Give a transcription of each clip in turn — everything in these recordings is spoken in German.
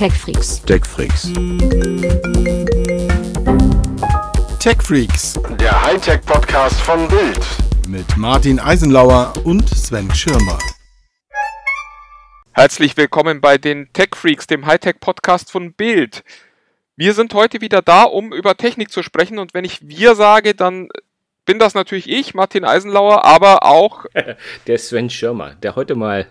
TechFreaks. TechFreaks. TechFreaks Der Hightech-Podcast von Bild. mit Martin Eisenlauer und Sven Schirmer. Herzlich willkommen bei den Tech Freaks, dem Hightech-Podcast von Bild. Wir sind heute wieder da, um über Technik zu sprechen und wenn ich wir sage, dann bin das natürlich ich, Martin Eisenlauer, aber auch Der Sven Schirmer, der heute mal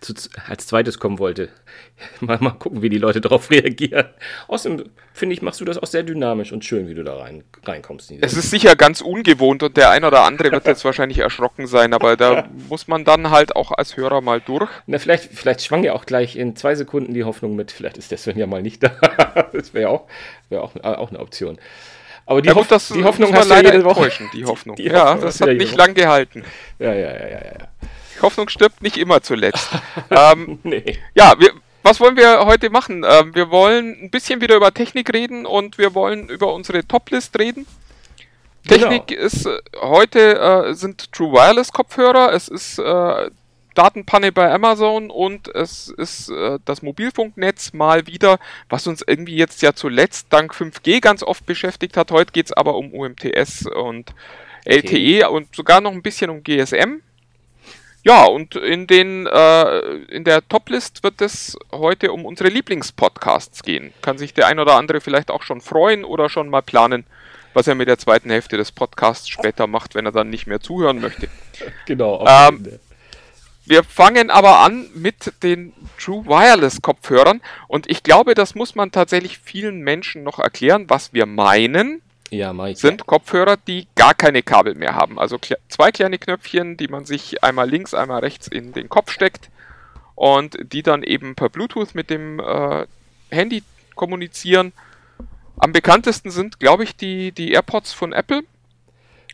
zu, als zweites kommen wollte. Mal, mal gucken, wie die Leute darauf reagieren. Außerdem, finde ich, machst du das auch sehr dynamisch und schön, wie du da rein, reinkommst. es ist sicher ganz ungewohnt und der ein oder andere wird jetzt wahrscheinlich erschrocken sein, aber da muss man dann halt auch als Hörer mal durch. Na, vielleicht, vielleicht schwang ja auch gleich in zwei Sekunden die Hoffnung mit, vielleicht ist der Sven ja mal nicht da. das wäre auch, wär auch, auch eine Option. Aber die, Ja, Hoff gut, das die Hoffnung hast du ja leider jede Woche. die Hoffnung. Die ja, Hoffnung das hast du hat ja nicht lang gehalten. Ja, ja, ja, ja, ja. Hoffnung stirbt nicht immer zuletzt. ähm, Nee. Ja, wir, was wollen wir heute machen? Ähm, wir wollen ein bisschen wieder über Technik reden und wir wollen über unsere Toplist reden. Genau. Technik ist äh, heute äh, sind True Wireless Kopfhörer, es ist äh, Datenpanne bei Amazon und es ist äh, das Mobilfunknetz mal wieder, was uns irgendwie jetzt ja zuletzt dank 5G ganz oft beschäftigt hat. Heute geht es aber um UMTS und LTE und sogar noch ein bisschen um GSM. Ja, und in den äh, in der Toplist wird es heute um unsere Lieblingspodcasts gehen. Kann sich der ein oder andere vielleicht auch schon freuen oder schon mal planen, was er mit der zweiten Hälfte des Podcasts später macht, wenn er dann nicht mehr zuhören möchte. Genau. Ähm. Wir fangen aber an mit den True Wireless Kopfhörern und ich glaube, das muss man tatsächlich vielen Menschen noch erklären, was wir meinen ja, Mike. sind Kopfhörer, die gar keine Kabel mehr haben. Also kle zwei kleine Knöpfchen, die man sich einmal links, einmal rechts in den Kopf steckt und die dann eben per Bluetooth mit dem äh, Handy kommunizieren. Am bekanntesten sind, glaube ich, die, die AirPods von Apple.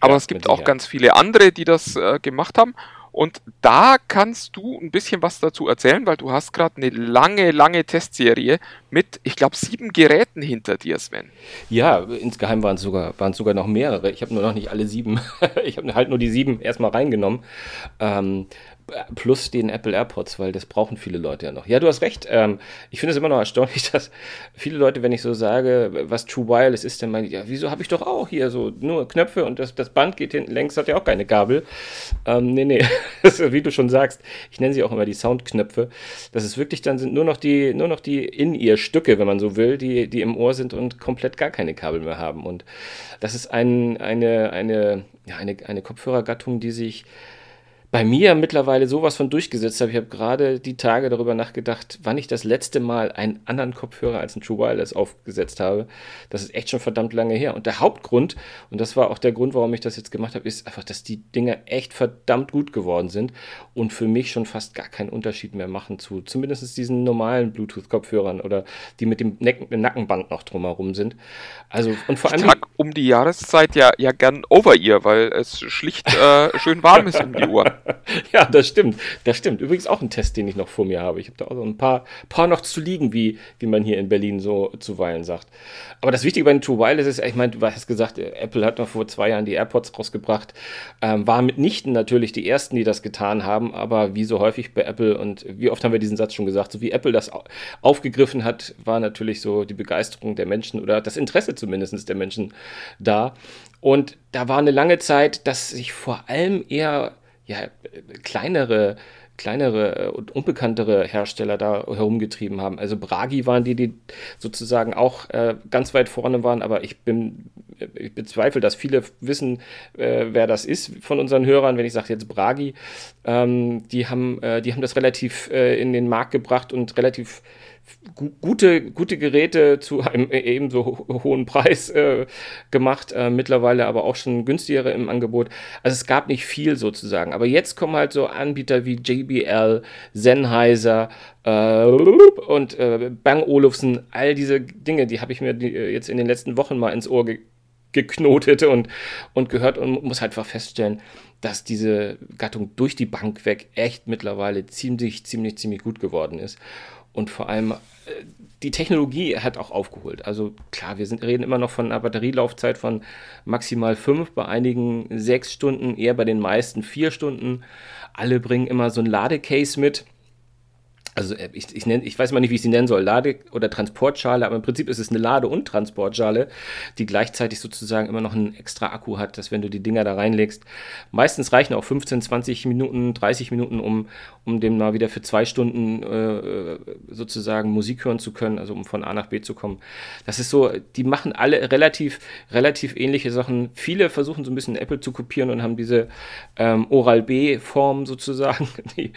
Aber Ja, es gibt auch ganz viele andere, die das äh, gemacht haben. Und da kannst du ein bisschen was dazu erzählen, weil du hast gerade eine lange, lange Testserie mit, ich glaube, sieben Geräten hinter dir, Sven. Ja, insgeheim waren es sogar, sogar noch mehrere. Ich habe nur noch nicht alle sieben. ich habe halt nur die sieben erstmal reingenommen. Ähm, plus den Apple AirPods, weil das brauchen viele Leute ja noch. Ja, du hast recht. Ähm, ich finde es immer noch erstaunlich, dass viele Leute, wenn ich so sage, was True Wireless ist, dann meinen ja, wieso habe ich doch auch hier so nur Knöpfe und das, das Band geht hinten längs, hat ja auch keine Kabel. Ähm, nee, nee, wie du schon sagst, ich nenne sie auch immer die Soundknöpfe. Das ist wirklich, dann sind nur noch die, nur noch die In-Ear-Stücke, wenn man so will, die, die im Ohr sind und komplett gar keine Kabel mehr haben. Und das ist ein, eine, eine, ja, eine, eine Kopfhörergattung, die sich bei mir mittlerweile sowas von durchgesetzt habe. Ich habe gerade die Tage darüber nachgedacht, wann ich das letzte Mal einen anderen Kopfhörer als einen True Wireless aufgesetzt habe. Das ist echt schon verdammt lange her. Und der Hauptgrund, und das war auch der Grund, warum ich das jetzt gemacht habe, ist einfach, dass die Dinger echt verdammt gut geworden sind und für mich schon fast gar keinen Unterschied mehr machen zu zumindest diesen normalen Bluetooth-Kopfhörern oder die mit dem Nackenband noch drumherum sind. Also, und vor Ich allem. trage um die Jahreszeit ja, ja gern Over-Ear, weil es schlicht äh, schön warm ist um die Ohren. Ja, das stimmt. Das stimmt. Übrigens auch ein Test, den ich noch vor mir habe. Ich habe da auch so ein paar, paar noch zu liegen, wie, wie man hier in Berlin so zuweilen sagt. Aber das Wichtige bei den True Wireless ist, ich meine, du hast gesagt, Apple hat noch vor zwei Jahren die AirPods rausgebracht. Ähm, war mitnichten natürlich die ersten, die das getan haben, aber wie so häufig bei Apple und wie oft haben wir diesen Satz schon gesagt, so wie Apple das au- aufgegriffen hat, war natürlich so die Begeisterung der Menschen oder das Interesse zumindest der Menschen da. Und da war eine lange Zeit, dass sich vor allem eher ja, kleinere, kleinere äh, und unbekanntere Hersteller da herumgetrieben haben. Also Bragi waren die, die sozusagen auch äh, ganz weit vorne waren, aber ich bin, ich bezweifle, dass viele wissen, äh, wer das ist von unseren Hörern, wenn ich sage jetzt Bragi. Ähm, die, haben, äh, die haben das relativ äh, in den Markt gebracht und relativ gute, gute Geräte zu einem ebenso ho hohen Preis äh, gemacht, äh, mittlerweile aber auch schon günstigere im Angebot. Also es gab nicht viel sozusagen. Aber jetzt kommen halt so Anbieter wie JBL, Sennheiser äh, und äh, Bang Olufsen, all diese Dinge, die habe ich mir äh, jetzt in den letzten Wochen mal ins Ohr ge geknotet und, und gehört und muss halt einfach feststellen, dass diese Gattung durch die Bank weg echt mittlerweile ziemlich, ziemlich, ziemlich gut geworden ist. Und vor allem äh, die Technologie hat auch aufgeholt. Also klar, wir sind, reden immer noch von einer Batterielaufzeit von maximal fünf, bei einigen sechs Stunden, eher bei den meisten vier Stunden. Alle bringen immer so ein Ladecase mit. Also äh, ich, ich, nenn, ich weiß mal nicht, wie ich sie nennen soll, Lade- oder Transportschale, aber im Prinzip ist es eine Lade- und Transportschale, die gleichzeitig sozusagen immer noch einen extra Akku hat, dass wenn du die Dinger da reinlegst, meistens reichen auch 15, 20 Minuten, 30 Minuten, um, um dem mal wieder für zwei Stunden äh, sozusagen Musik hören zu können, also um von A nach B zu kommen. Das ist so, die machen alle relativ, relativ ähnliche Sachen. Viele versuchen so ein bisschen Apple zu kopieren und haben diese ähm, Oral-B-Form sozusagen, die,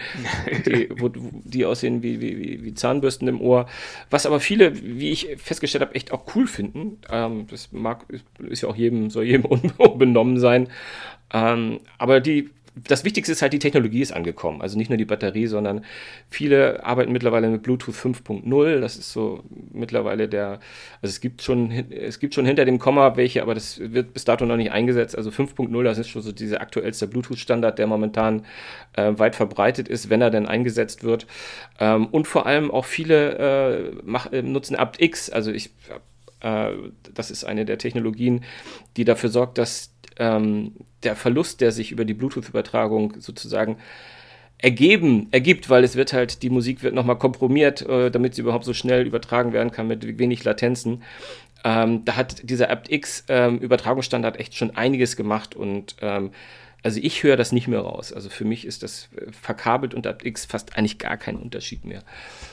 die, wo, die aus aussehen wie, wie, wie, Zahnbürsten im Ohr. Was aber viele, wie ich festgestellt habe, echt auch cool finden. Ähm, das mag, ist ja auch jedem, soll jedem unbenommen sein. Ähm, aber die das Wichtigste ist halt, die Technologie ist angekommen. Also nicht nur die Batterie, sondern viele arbeiten mittlerweile mit Bluetooth 5.0. Das ist so mittlerweile der, also es gibt schon, es gibt schon hinter dem Komma welche, aber das wird bis dato noch nicht eingesetzt. Also 5.0, das ist schon so dieser aktuellste Bluetooth-Standard, der momentan äh, weit verbreitet ist, wenn er denn eingesetzt wird. Ähm, und vor allem auch viele äh, mach, äh, nutzen aptX. Also ich, äh, das ist eine der Technologien, die dafür sorgt, dass ähm, der Verlust, der sich über die Bluetooth-Übertragung sozusagen ergeben, ergibt, weil es wird halt, die Musik wird nochmal komprimiert, äh, damit sie überhaupt so schnell übertragen werden kann mit wenig Latenzen. Ähm, da hat dieser aptX ähm, echt schon einiges gemacht und ähm, also ich höre das nicht mehr raus. Also für mich ist das äh, verkabelt und aptX fast eigentlich gar kein Unterschied mehr.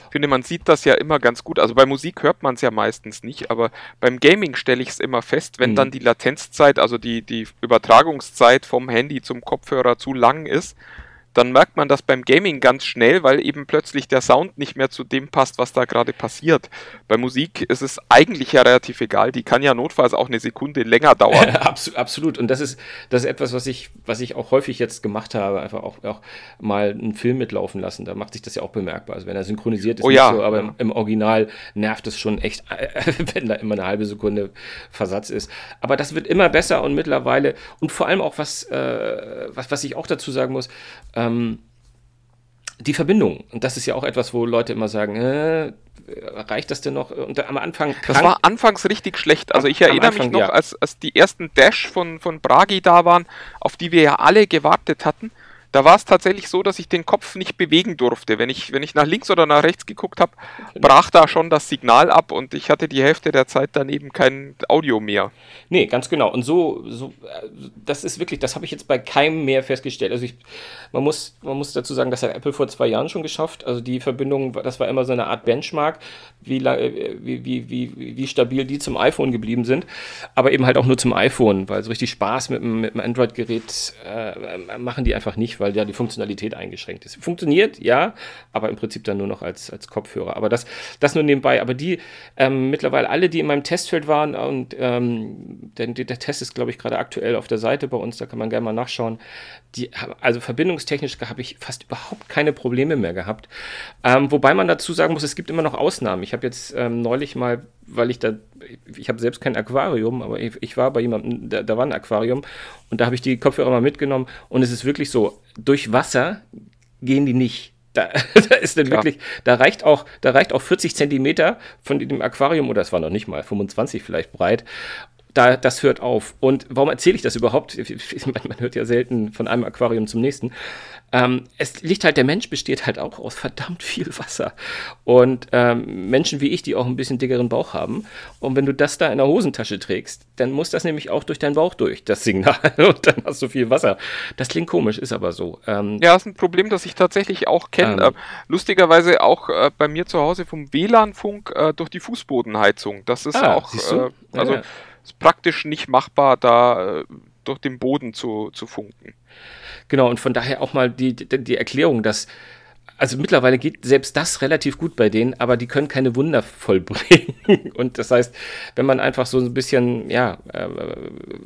Ich finde, man sieht das ja immer ganz gut. Also bei Musik hört man es ja meistens nicht, aber beim Gaming stelle ich es immer fest, wenn mhm. dann die Latenzzeit, also die, die Übertragungszeit vom Handy zum Kopfhörer zu lang ist, dann merkt man das beim Gaming ganz schnell, weil eben plötzlich der Sound nicht mehr zu dem passt, was da gerade passiert. Bei Musik ist es eigentlich ja relativ egal, die kann ja notfalls auch eine Sekunde länger dauern. Absolut. Und das ist, das ist etwas, was ich, was ich auch häufig jetzt gemacht habe, einfach auch, auch mal einen Film mitlaufen lassen. Da macht sich das ja auch bemerkbar. Also wenn er synchronisiert ist, oh, ja. so, aber im, im, Original nervt es schon echt, wenn da immer eine halbe Sekunde Versatz ist. Aber das wird immer besser und mittlerweile, und vor allem auch was, äh, was, was ich auch dazu sagen muss, ähm, die Verbindung. Und das ist ja auch etwas, wo Leute immer sagen, äh, reicht das denn noch? Und am Anfang. Das war anfangs richtig schlecht. Also ich erinnere Anfang, mich noch, ja. als, als die ersten Dash von, von Bragi da waren, auf die wir ja alle gewartet hatten da war es tatsächlich so, dass ich den Kopf nicht bewegen durfte. Wenn ich, wenn ich nach links oder nach rechts geguckt habe, brach da schon das Signal ab und ich hatte die Hälfte der Zeit daneben kein Audio mehr. Nee, ganz genau. Und so, so das ist wirklich, das habe ich jetzt bei keinem mehr festgestellt. Also ich, man muss, man muss dazu sagen, das hat Apple vor zwei Jahren schon geschafft. Also die Verbindung, das war immer so eine Art Benchmark, wie, wie, wie, wie, wie stabil die zum iPhone geblieben sind. Aber eben halt auch nur zum iPhone, weil so richtig Spaß mit, mit dem Android-Gerät äh, machen die einfach nicht weil ja die Funktionalität eingeschränkt ist. Funktioniert, ja, aber im Prinzip dann nur noch als, als Kopfhörer. Aber das, das nur nebenbei. Aber die ähm, mittlerweile alle, die in meinem Testfeld waren, und ähm, der, der Test ist, glaube ich, gerade aktuell auf der Seite bei uns, da kann man gerne mal nachschauen. Die, also verbindungstechnisch habe ich fast überhaupt keine Probleme mehr gehabt. Ähm, wobei man dazu sagen muss, es gibt immer noch Ausnahmen. Ich habe jetzt ähm, neulich mal, weil ich da, ich habe selbst kein Aquarium, aber ich, ich war bei jemandem, da, da war ein Aquarium und da habe ich die Kopfhörer mal mitgenommen und es ist wirklich so, durch Wasser gehen die nicht. Da, da ist dann wirklich, da reicht auch, da reicht auch 40 Zentimeter von dem Aquarium, oder es war noch nicht mal, 25 vielleicht breit, da, das hört auf. Und warum erzähle ich das überhaupt? Man, hört ja selten von einem Aquarium zum nächsten. Ähm, es liegt halt, der Mensch besteht halt auch aus verdammt viel Wasser. Und ähm, Menschen wie ich, die auch ein bisschen dickeren Bauch haben, und wenn du das da in der Hosentasche trägst, dann muss das nämlich auch durch deinen Bauch durch, das Signal. Und dann hast du viel Wasser. Das klingt komisch, ist aber so. Ähm, ja, ist ein Problem, das ich tatsächlich auch kenne. Ähm, äh, lustigerweise auch äh, bei mir zu Hause vom WLAN-Funk äh, durch die Fußbodenheizung. Das ist ah, auch, äh, also ja. Ist praktisch nicht machbar, da äh, durch den Boden zu, zu funken. Genau, und von daher auch mal die, die, die Erklärung, dass also mittlerweile geht selbst das relativ gut bei denen, aber die können keine Wunder vollbringen. Und das heißt, wenn man einfach so ein bisschen, ja, äh,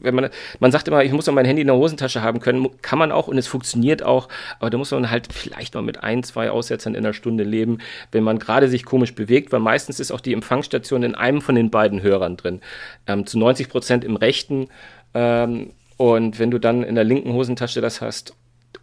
wenn man, man sagt immer, ich muss doch mein Handy in der Hosentasche haben können, kann man auch und es funktioniert auch, aber da muss man halt vielleicht mal mit ein, zwei Aussetzern in einer Stunde leben, wenn man gerade sich komisch bewegt, weil meistens ist auch die Empfangsstation in einem von den beiden Hörern drin. Ähm, zu 90 Prozent im rechten ähm, und wenn du dann in der linken Hosentasche das hast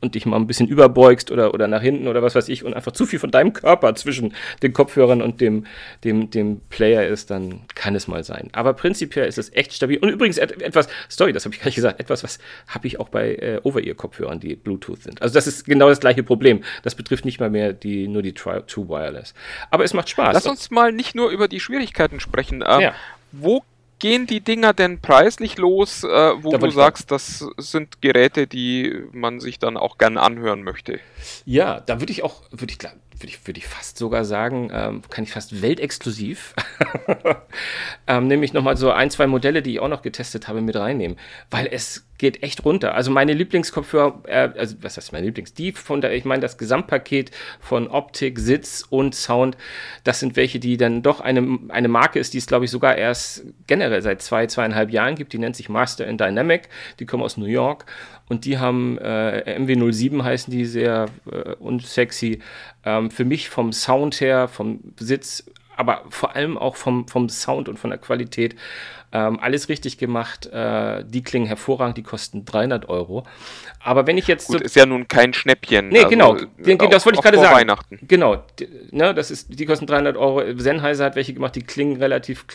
und dich mal ein bisschen überbeugst oder, oder nach hinten oder was weiß ich und einfach zu viel von deinem Körper zwischen den Kopfhörern und dem, dem, dem Player ist, dann kann es mal sein. Aber prinzipiell ist es echt stabil. Und übrigens etwas, sorry, das habe ich gar nicht gesagt, etwas, was habe ich auch bei äh, Over-Ear-Kopfhörern, die Bluetooth sind. Also das ist genau das gleiche Problem. Das betrifft nicht mal mehr die, nur die True Wireless. Aber es macht Spaß. Lass uns mal nicht nur über die Schwierigkeiten sprechen. Ähm, ja. Wo gehen die Dinger denn preislich los, äh, wo da du sagst, das sind Geräte, die man sich dann auch gern anhören möchte? Ja, da würde ich auch, würde ich, würde ich, würde ich fast sogar sagen, ähm, kann ich fast weltexklusiv, ähm, nämlich nochmal so ein, zwei Modelle, die ich auch noch getestet habe, mit reinnehmen, weil es geht echt runter. Also meine Lieblingskopfhörer, äh, also was heißt meine Lieblings? Die von der, ich meine das Gesamtpaket von Optik, Sitz und Sound, das sind welche, die dann doch eine, eine Marke ist, die es glaube ich sogar erst generell seit zwei, zweieinhalb Jahren gibt. Die nennt sich Master in Dynamic. Die kommen aus New York und die haben äh, MW07 heißen die sehr äh, unsexy. Ähm, für mich vom Sound her, vom Sitz, aber vor allem auch vom, vom Sound und von der Qualität ähm, alles richtig gemacht. Äh, die klingen hervorragend, die kosten 300 Euro. Aber wenn ich jetzt. Gut, so, ist ja nun kein Schnäppchen. Nee, genau. also, genau. das wollte ich gerade sagen. Weihnachten. Genau. Die, ne, das ist, die kosten 300 Euro. Sennheiser hat welche gemacht, die klingen relativ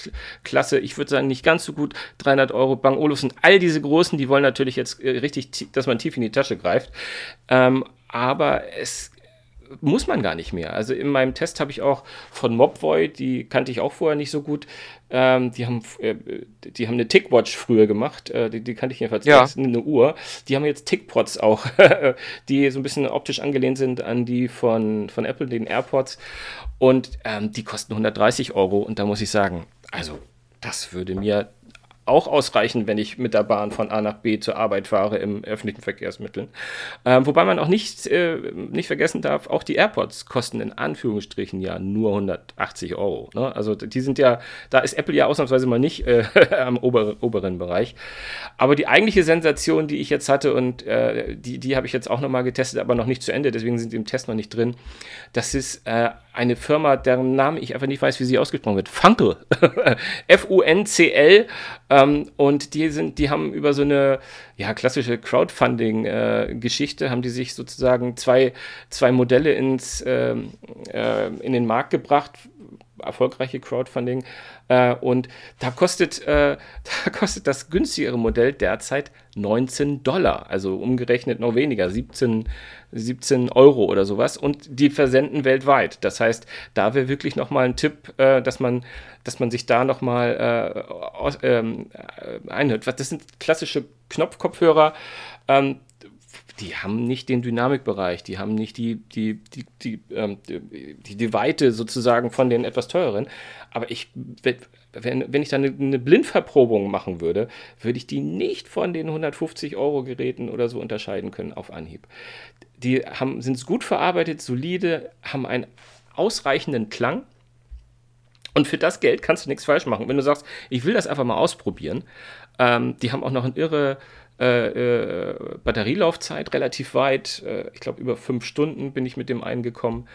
klasse. Ich würde sagen, nicht ganz so gut. 300 Euro. Bang Olufsen, all diese Großen, die wollen natürlich jetzt äh, richtig, dass man tief in die Tasche greift. Ähm, aber es muss man gar nicht mehr. Also in meinem Test habe ich auch von Mobvoy, die kannte ich auch vorher nicht so gut, ähm, die, haben, äh, die haben eine Tickwatch früher gemacht, äh, die, die, kannte ich jedenfalls, ja. eine Uhr. Die haben jetzt Tickpods auch, die so ein bisschen optisch angelehnt sind an die von, von Apple, den AirPods. Und ähm, die kosten 130 Euro. Und da muss ich sagen, also das würde mir auch ausreichen, wenn ich mit der Bahn von A nach B zur Arbeit fahre im öffentlichen Verkehrsmitteln. Ähm, wobei man auch nicht, äh, nicht vergessen darf, auch die AirPods kosten in Anführungsstrichen ja nur 180 Euro. Ne? Also die sind ja, da ist Apple ja ausnahmsweise mal nicht äh, am oberen, oberen Bereich. Aber die eigentliche Sensation, die ich jetzt hatte und äh, die, die habe ich jetzt auch nochmal getestet, aber noch nicht zu Ende, deswegen sind die im Test noch nicht drin. Das ist äh, eine Firma, deren Name ich einfach nicht weiß, wie sie ausgesprochen wird. Funkel. F-U-N-C-L. Ähm, und die sind, die haben über so eine ja, klassische Crowdfunding-Geschichte, äh, haben die sich sozusagen zwei, zwei Modelle ins, ähm, äh, in den Markt gebracht, erfolgreiche Crowdfunding. Äh, und da kostet, äh, da kostet das günstigere Modell derzeit 19 Dollar, also umgerechnet noch weniger, 17, 17 Euro oder sowas. Und die versenden weltweit. Das heißt, da wäre wirklich nochmal ein Tipp, äh, dass, man, dass man sich da nochmal äh, ähm, äh, einhört. Das sind klassische Knopfkopfhörer. Ähm, die haben nicht den Dynamikbereich, die haben nicht die, die, die, die, ähm, die, die, Weite sozusagen von den etwas teureren. Aber ich, wenn, wenn ich da eine, eine, Blindverprobung machen würde, würde ich die nicht von den 150 Euro Geräten oder so unterscheiden können auf Anhieb. Die haben, sind gut verarbeitet, solide, haben einen ausreichenden Klang. Und für das Geld kannst du nichts falsch machen. Wenn du sagst, ich will das einfach mal ausprobieren, ähm, die haben auch noch eine irre äh, äh, Batterielaufzeit relativ weit. Äh, ich glaube, über fünf Stunden bin ich mit dem eingekommen.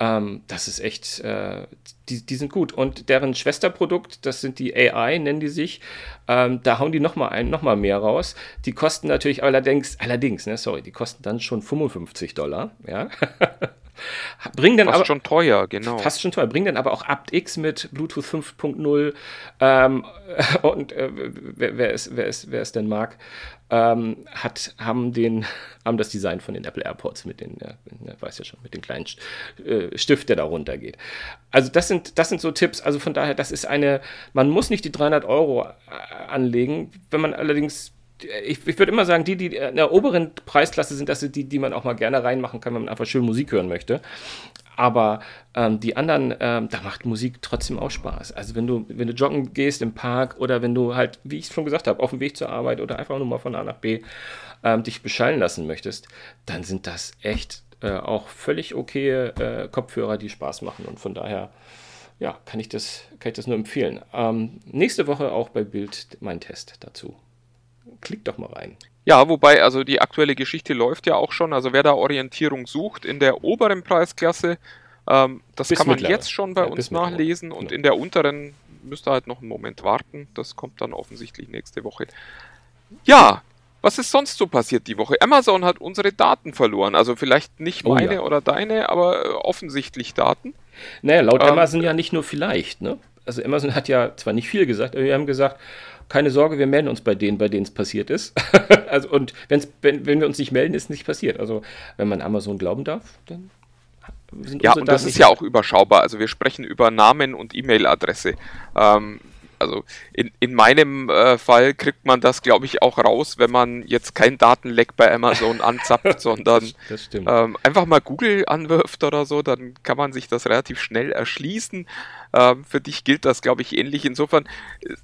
Ähm, das ist echt, äh, die, die sind gut. Und deren Schwesterprodukt, das sind die AI, nennen die sich. Ähm, da hauen die nochmal ein, nochmal mehr raus. Die kosten natürlich allerdings, allerdings, ne, sorry, die kosten dann schon 55 Dollar, ja. Bringen dann fast aber, schon teuer, genau. Fast schon teuer. Bringen dann aber auch AptX mit Bluetooth 5.0 ähm, und äh, wer, wer, ist, wer, ist, wer es denn mag, ähm, hat, haben, den, haben das Design von den Apple AirPods mit den, ja, weiß ja schon, mit dem kleinen äh, Stift, der da runtergeht. Also das sind, das sind so Tipps. Also von daher, das ist eine, man muss nicht die 300 Euro äh, anlegen. Wenn man allerdings ich, ich würde immer sagen, die, die in der oberen Preisklasse sind, das sind die, die man auch mal gerne reinmachen kann, wenn man einfach schön Musik hören möchte. Aber ähm, die anderen, ähm, da macht Musik trotzdem auch Spaß. Also wenn du, wenn du joggen gehst im Park oder wenn du halt, wie ich es schon gesagt habe, auf dem Weg zur Arbeit oder einfach nur mal von A nach B ähm, dich beschallen lassen möchtest, dann sind das echt äh, auch völlig okay äh, Kopfhörer, die Spaß machen. Und von daher, ja, kann ich das, kann ich das nur empfehlen. Ähm, nächste Woche auch bei Bild mein Test dazu. Klick doch mal rein. Ja, wobei, also die aktuelle Geschichte läuft ja auch schon. Also wer da Orientierung sucht in der oberen Preisklasse, ähm, das bis kann man jetzt schon bei ja, uns nachlesen und genau. in der unteren müsst ihr halt noch einen Moment warten. Das kommt dann offensichtlich nächste Woche. Ja, was ist sonst so passiert die Woche? Amazon hat unsere Daten verloren. Also vielleicht nicht Oh meine ja. oder deine, aber äh, offensichtlich Daten. Naja, laut Ähm, Amazon ja nicht nur vielleicht, ne? Also Amazon hat ja zwar nicht viel gesagt, aber wir haben gesagt, keine Sorge, wir melden uns bei denen, bei denen es passiert ist. also und wenn's, wenn, wenn wir uns nicht melden, ist nicht passiert. Also wenn man Amazon glauben darf, dann sind Ja, und das ist ja auch überschaubar. Also wir sprechen über Namen und E-Mail-Adresse. Ähm, also in, in meinem äh, Fall kriegt man das, glaube ich, auch raus, wenn man jetzt kein Datenleck bei Amazon anzapft, sondern ähm, einfach mal Google anwirft oder so, dann kann man sich das relativ schnell erschließen. Ähm, für dich gilt das, glaube ich, ähnlich. Insofern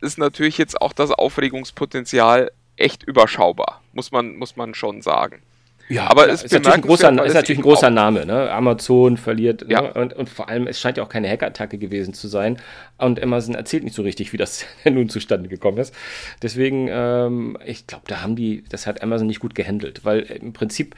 ist natürlich jetzt auch das Aufregungspotenzial echt überschaubar, muss man, muss man schon sagen. Ja, aber klar, es ist natürlich ein großer, ist natürlich ein großer Name. Ne? Amazon verliert. Ja. Ne? Und, und vor allem, es scheint ja auch keine Hackerattacke gewesen zu sein. Und Amazon erzählt nicht so richtig, wie das nun zustande gekommen ist. Deswegen, ähm, ich glaube, da haben die, das hat Amazon nicht gut gehandelt. Weil im Prinzip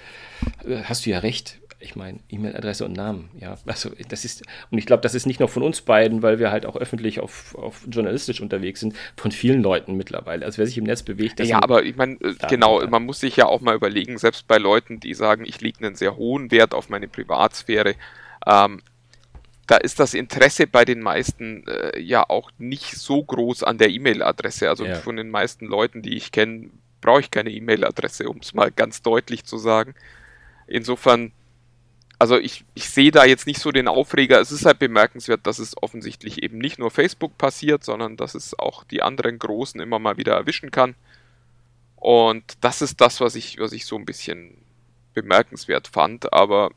äh, hast du ja recht. Ich meine, E-Mail-Adresse und Namen, ja. Also das ist, und ich glaube, das ist nicht nur von uns beiden, weil wir halt auch öffentlich auf, auf journalistisch unterwegs sind, von vielen Leuten mittlerweile. Also wer sich im Netz bewegt, das ja, aber ich meine, äh, genau, ja. man muss sich ja auch mal überlegen, selbst bei Leuten, die sagen, ich lege einen sehr hohen Wert auf meine Privatsphäre, ähm, da ist das Interesse bei den meisten äh, ja auch nicht so groß an der E-Mail-Adresse. Also Ja. von den meisten Leuten, die ich kenne, brauche ich keine E-Mail-Adresse, um es mal ganz deutlich zu sagen. Insofern, also ich, ich sehe da jetzt nicht so den Aufreger. Es ist halt bemerkenswert, dass es offensichtlich eben nicht nur Facebook passiert, sondern dass es auch die anderen Großen immer mal wieder erwischen kann. Und das ist das, was ich, was ich so ein bisschen bemerkenswert fand. Aber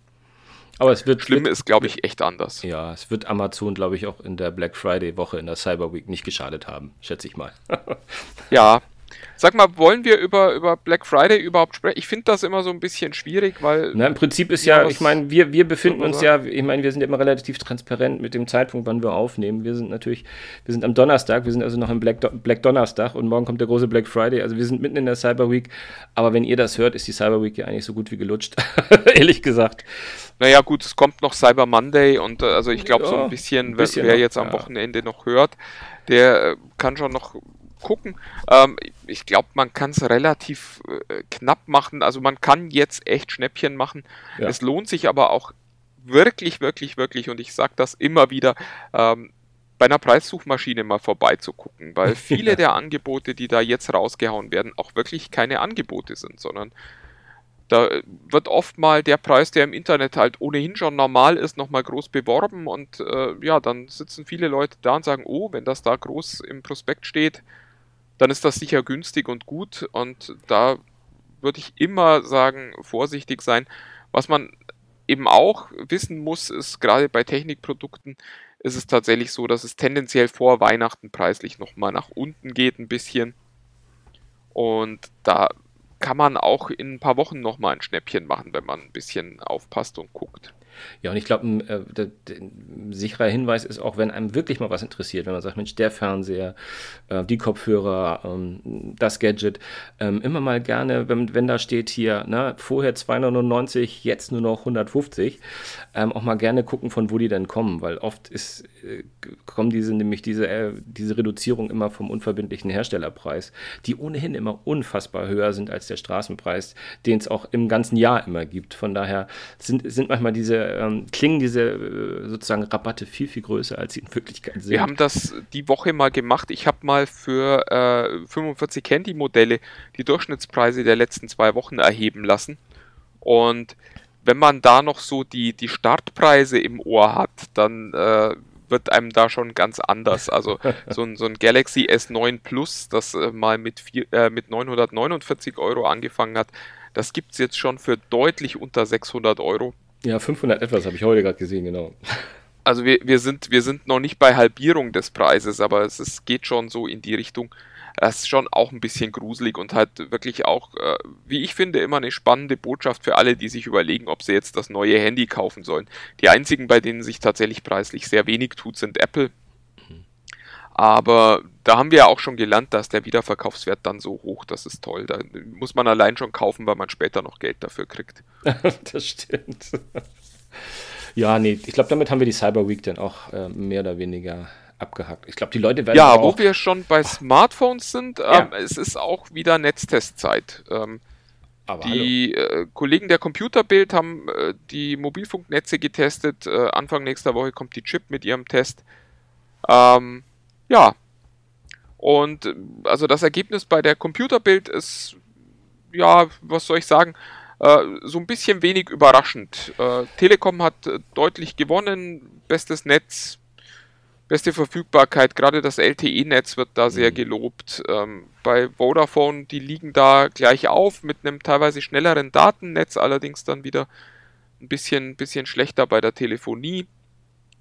aber es wird schlimm wird, ist, glaube ich, echt anders. Ja, es wird Amazon, glaube ich, auch in der Black Friday-Woche in der Cyber Week nicht geschadet haben, schätze ich mal. Ja. Sag mal, wollen wir über, über Black Friday überhaupt sprechen? Ich finde das immer so ein bisschen schwierig, weil Na, Im Prinzip ist Ja, ich meine, wir, wir befinden uns ja, ich meine, wir sind immer relativ transparent mit dem Zeitpunkt, wann wir aufnehmen. Wir sind natürlich, wir sind am Donnerstag, wir sind also noch im Black, Black Donnerstag und morgen kommt der große Black Friday. Also wir sind mitten in der Cyber Week. Aber wenn ihr das hört, ist die Cyber Week ja eigentlich so gut wie gelutscht, ehrlich gesagt. Naja, gut, es kommt noch Cyber Monday und äh, also ich glaube, so Ja, ein bisschen, ein wer- bisschen wer noch, jetzt am ja. Wochenende noch hört, der äh, kann schon noch gucken. Ähm, ich glaube, man kann es relativ äh, knapp machen. Also man kann jetzt echt Schnäppchen machen. Ja. Es lohnt sich aber auch wirklich, wirklich, wirklich, und ich sage das immer wieder, ähm, bei einer Preissuchmaschine mal vorbeizugucken, weil viele Ja. der Angebote, die da jetzt rausgehauen werden, auch wirklich keine Angebote sind, sondern da äh, wird oft mal der Preis, der im Internet halt ohnehin schon normal ist, nochmal groß beworben und äh, ja, dann sitzen viele Leute da und sagen, oh, wenn das da groß im Prospekt steht, dann ist das sicher günstig und gut und da würde ich immer sagen, vorsichtig sein. Was man eben auch wissen muss, ist gerade bei Technikprodukten ist es tatsächlich so, dass es tendenziell vor Weihnachten preislich nochmal nach unten geht ein bisschen. Und da kann man auch in ein paar Wochen nochmal ein Schnäppchen machen, wenn man ein bisschen aufpasst und guckt. Ja, und ich glaube, ein, äh, ein sicherer Hinweis ist auch, wenn einem wirklich mal was interessiert, wenn man sagt, Mensch, der Fernseher, äh, die Kopfhörer, ähm, das Gadget, ähm, immer mal gerne, wenn, wenn da steht hier, ne, vorher 299, jetzt nur noch 150, ähm, auch mal gerne gucken, von wo die denn kommen, weil oft ist, äh, kommen diese nämlich diese, diese Reduzierung immer vom unverbindlichen Herstellerpreis, die ohnehin immer unfassbar höher sind als der Straßenpreis, den es auch im ganzen Jahr immer gibt. Von daher sind, sind manchmal diese, ähm, klingen diese äh, sozusagen Rabatte viel, viel größer, als sie in Wirklichkeit sind. Wir haben das die Woche mal gemacht. Ich habe mal für äh, 45 Handy-Modelle die Durchschnittspreise der letzten zwei Wochen erheben lassen. Und wenn man da noch so die, die Startpreise im Ohr hat, dann äh, wird einem da schon ganz anders. Also so ein, so ein Galaxy S9 Plus, das äh, mal mit, vier, äh, mit 949 Euro angefangen hat, das gibt es jetzt schon für deutlich unter 600 Euro. Ja, 500 etwas habe ich heute gerade gesehen, genau. Also wir, wir, sind, wir sind noch nicht bei Halbierung des Preises, aber es ist, geht schon so in die Richtung. Das ist schon auch ein bisschen gruselig und halt wirklich auch, äh, wie ich finde, immer eine spannende Botschaft für alle, die sich überlegen, ob sie jetzt das neue Handy kaufen sollen. Die einzigen, bei denen sich tatsächlich preislich sehr wenig tut, sind Apple. Aber da haben wir ja auch schon gelernt, dass der Wiederverkaufswert dann so hoch, das ist toll. Da muss man allein schon kaufen, weil man später noch Geld dafür kriegt. das stimmt. ja, nee, ich glaube, damit haben wir die Cyber Week dann auch äh, mehr oder weniger abgehakt. Ich glaube, die Leute werden. Ja, wo wir schon bei Smartphones sind, ja. ähm, es ist auch wieder Netztestzeit. Ähm, die äh, Kollegen der Computerbild haben äh, die Mobilfunknetze getestet. Äh, Anfang nächster Woche kommt die Chip mit ihrem Test. Ähm, ja. Und äh, also das Ergebnis bei der Computerbild ist, ja, was soll ich sagen, äh, so ein bisschen wenig überraschend. Äh, Telekom hat deutlich gewonnen, bestes Netz, beste Verfügbarkeit, gerade das LTE-Netz wird da sehr mhm. gelobt. Ähm, bei Vodafone, die liegen da gleich auf mit einem teilweise schnelleren Datennetz, allerdings dann wieder ein bisschen, bisschen schlechter bei der Telefonie.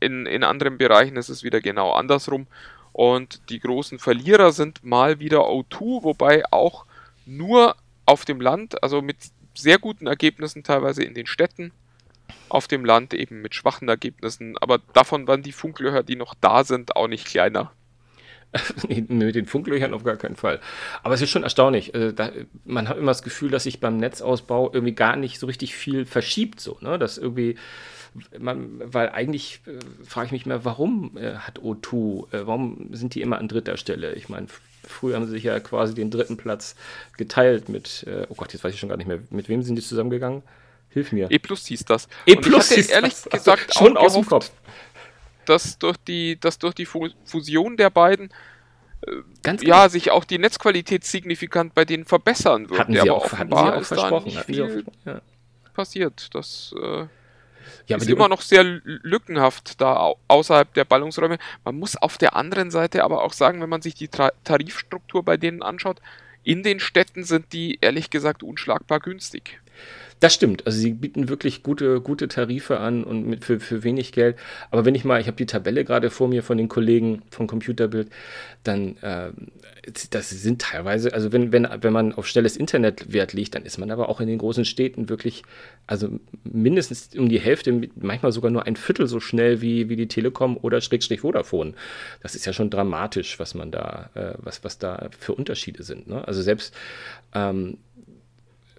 In, in anderen Bereichen ist es wieder genau andersrum. Und die großen Verlierer sind mal wieder O2, wobei auch nur auf dem Land, also mit sehr guten Ergebnissen teilweise in den Städten, auf dem Land eben mit schwachen Ergebnissen, aber davon waren die Funklöcher, die noch da sind, auch nicht kleiner. mit den Funklöchern auf gar keinen Fall. Aber es ist schon erstaunlich. Also da, man hat immer das Gefühl, dass sich beim Netzausbau irgendwie gar nicht so richtig viel verschiebt, so, ne? Dass irgendwie, man, weil eigentlich äh, frage ich mich mehr, warum äh, hat O2, äh, warum sind die immer an dritter Stelle? Ich meine, früher haben sie sich ja quasi den dritten Platz geteilt mit, äh, oh Gott, jetzt weiß ich schon gar nicht mehr, mit wem sind die zusammengegangen? Hilf mir. E Plus hieß das. E Plus hieß ehrlich das. gesagt also, schon aus dem Kopf. Dass durch die, dass durch die Fusion der beiden äh, Ganz ja, genau. sich auch die Netzqualität signifikant bei denen verbessern wird. Hatten sie auch, hatten sie auch versprochen. Da viel ja. passiert. Das äh, ja, ist immer noch sehr lückenhaft da außerhalb der Ballungsräume. Man muss auf der anderen Seite aber auch sagen, wenn man sich die Tra Tarifstruktur bei denen anschaut, in den Städten sind die ehrlich gesagt unschlagbar günstig. Das stimmt. Also sie bieten wirklich gute, gute Tarife an und mit, für, für wenig Geld. Aber wenn ich mal, ich habe die Tabelle gerade vor mir von den Kollegen vom Computerbild, dann äh, das sind teilweise, also wenn, wenn, wenn man auf schnelles Internet Wert legt, dann ist man aber auch in den großen Städten wirklich, also mindestens um die Hälfte, manchmal sogar nur ein Viertel so schnell wie, wie die Telekom oder Schrägstrich Vodafone. Das ist ja schon dramatisch, was man da, äh, was, was da für Unterschiede sind. Ne? Also selbst ähm,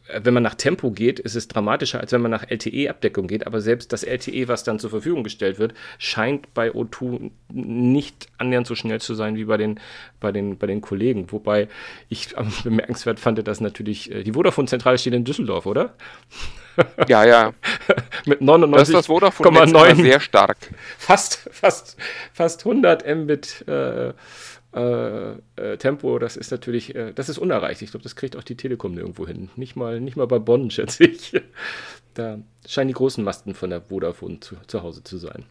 wenn man nach Tempo geht, ist es dramatischer, als wenn man nach LTE-Abdeckung geht. Aber selbst das LTE, was dann zur Verfügung gestellt wird, scheint bei O2 nicht annähernd so schnell zu sein wie bei den, bei den, bei den Kollegen. Wobei ich bemerkenswert fand, dass natürlich äh, die Vodafone-Zentrale steht in Düsseldorf, oder? Ja, ja. Mit 99,9. Das ist das Vodafone sehr stark. Fast, fast, fast 100 Mbit. Äh, äh, äh, Tempo, das ist natürlich, äh, das ist unerreicht. Ich glaube, das kriegt auch die Telekom nirgendwo hin. Nicht mal, nicht mal bei Bonn, schätze ich. Da scheinen die großen Masten von der Vodafone zu, zu Hause zu sein.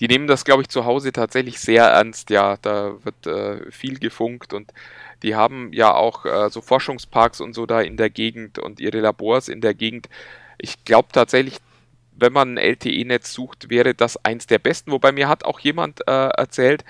Die nehmen das, glaube ich, zu Hause tatsächlich sehr ernst. Ja, da wird äh, viel gefunkt und die haben ja auch äh, so Forschungsparks und so da in der Gegend und ihre Labors in der Gegend. Ich glaube tatsächlich, wenn man ein LTE-Netz sucht, wäre das eins der besten. Wobei mir hat auch jemand äh, erzählt,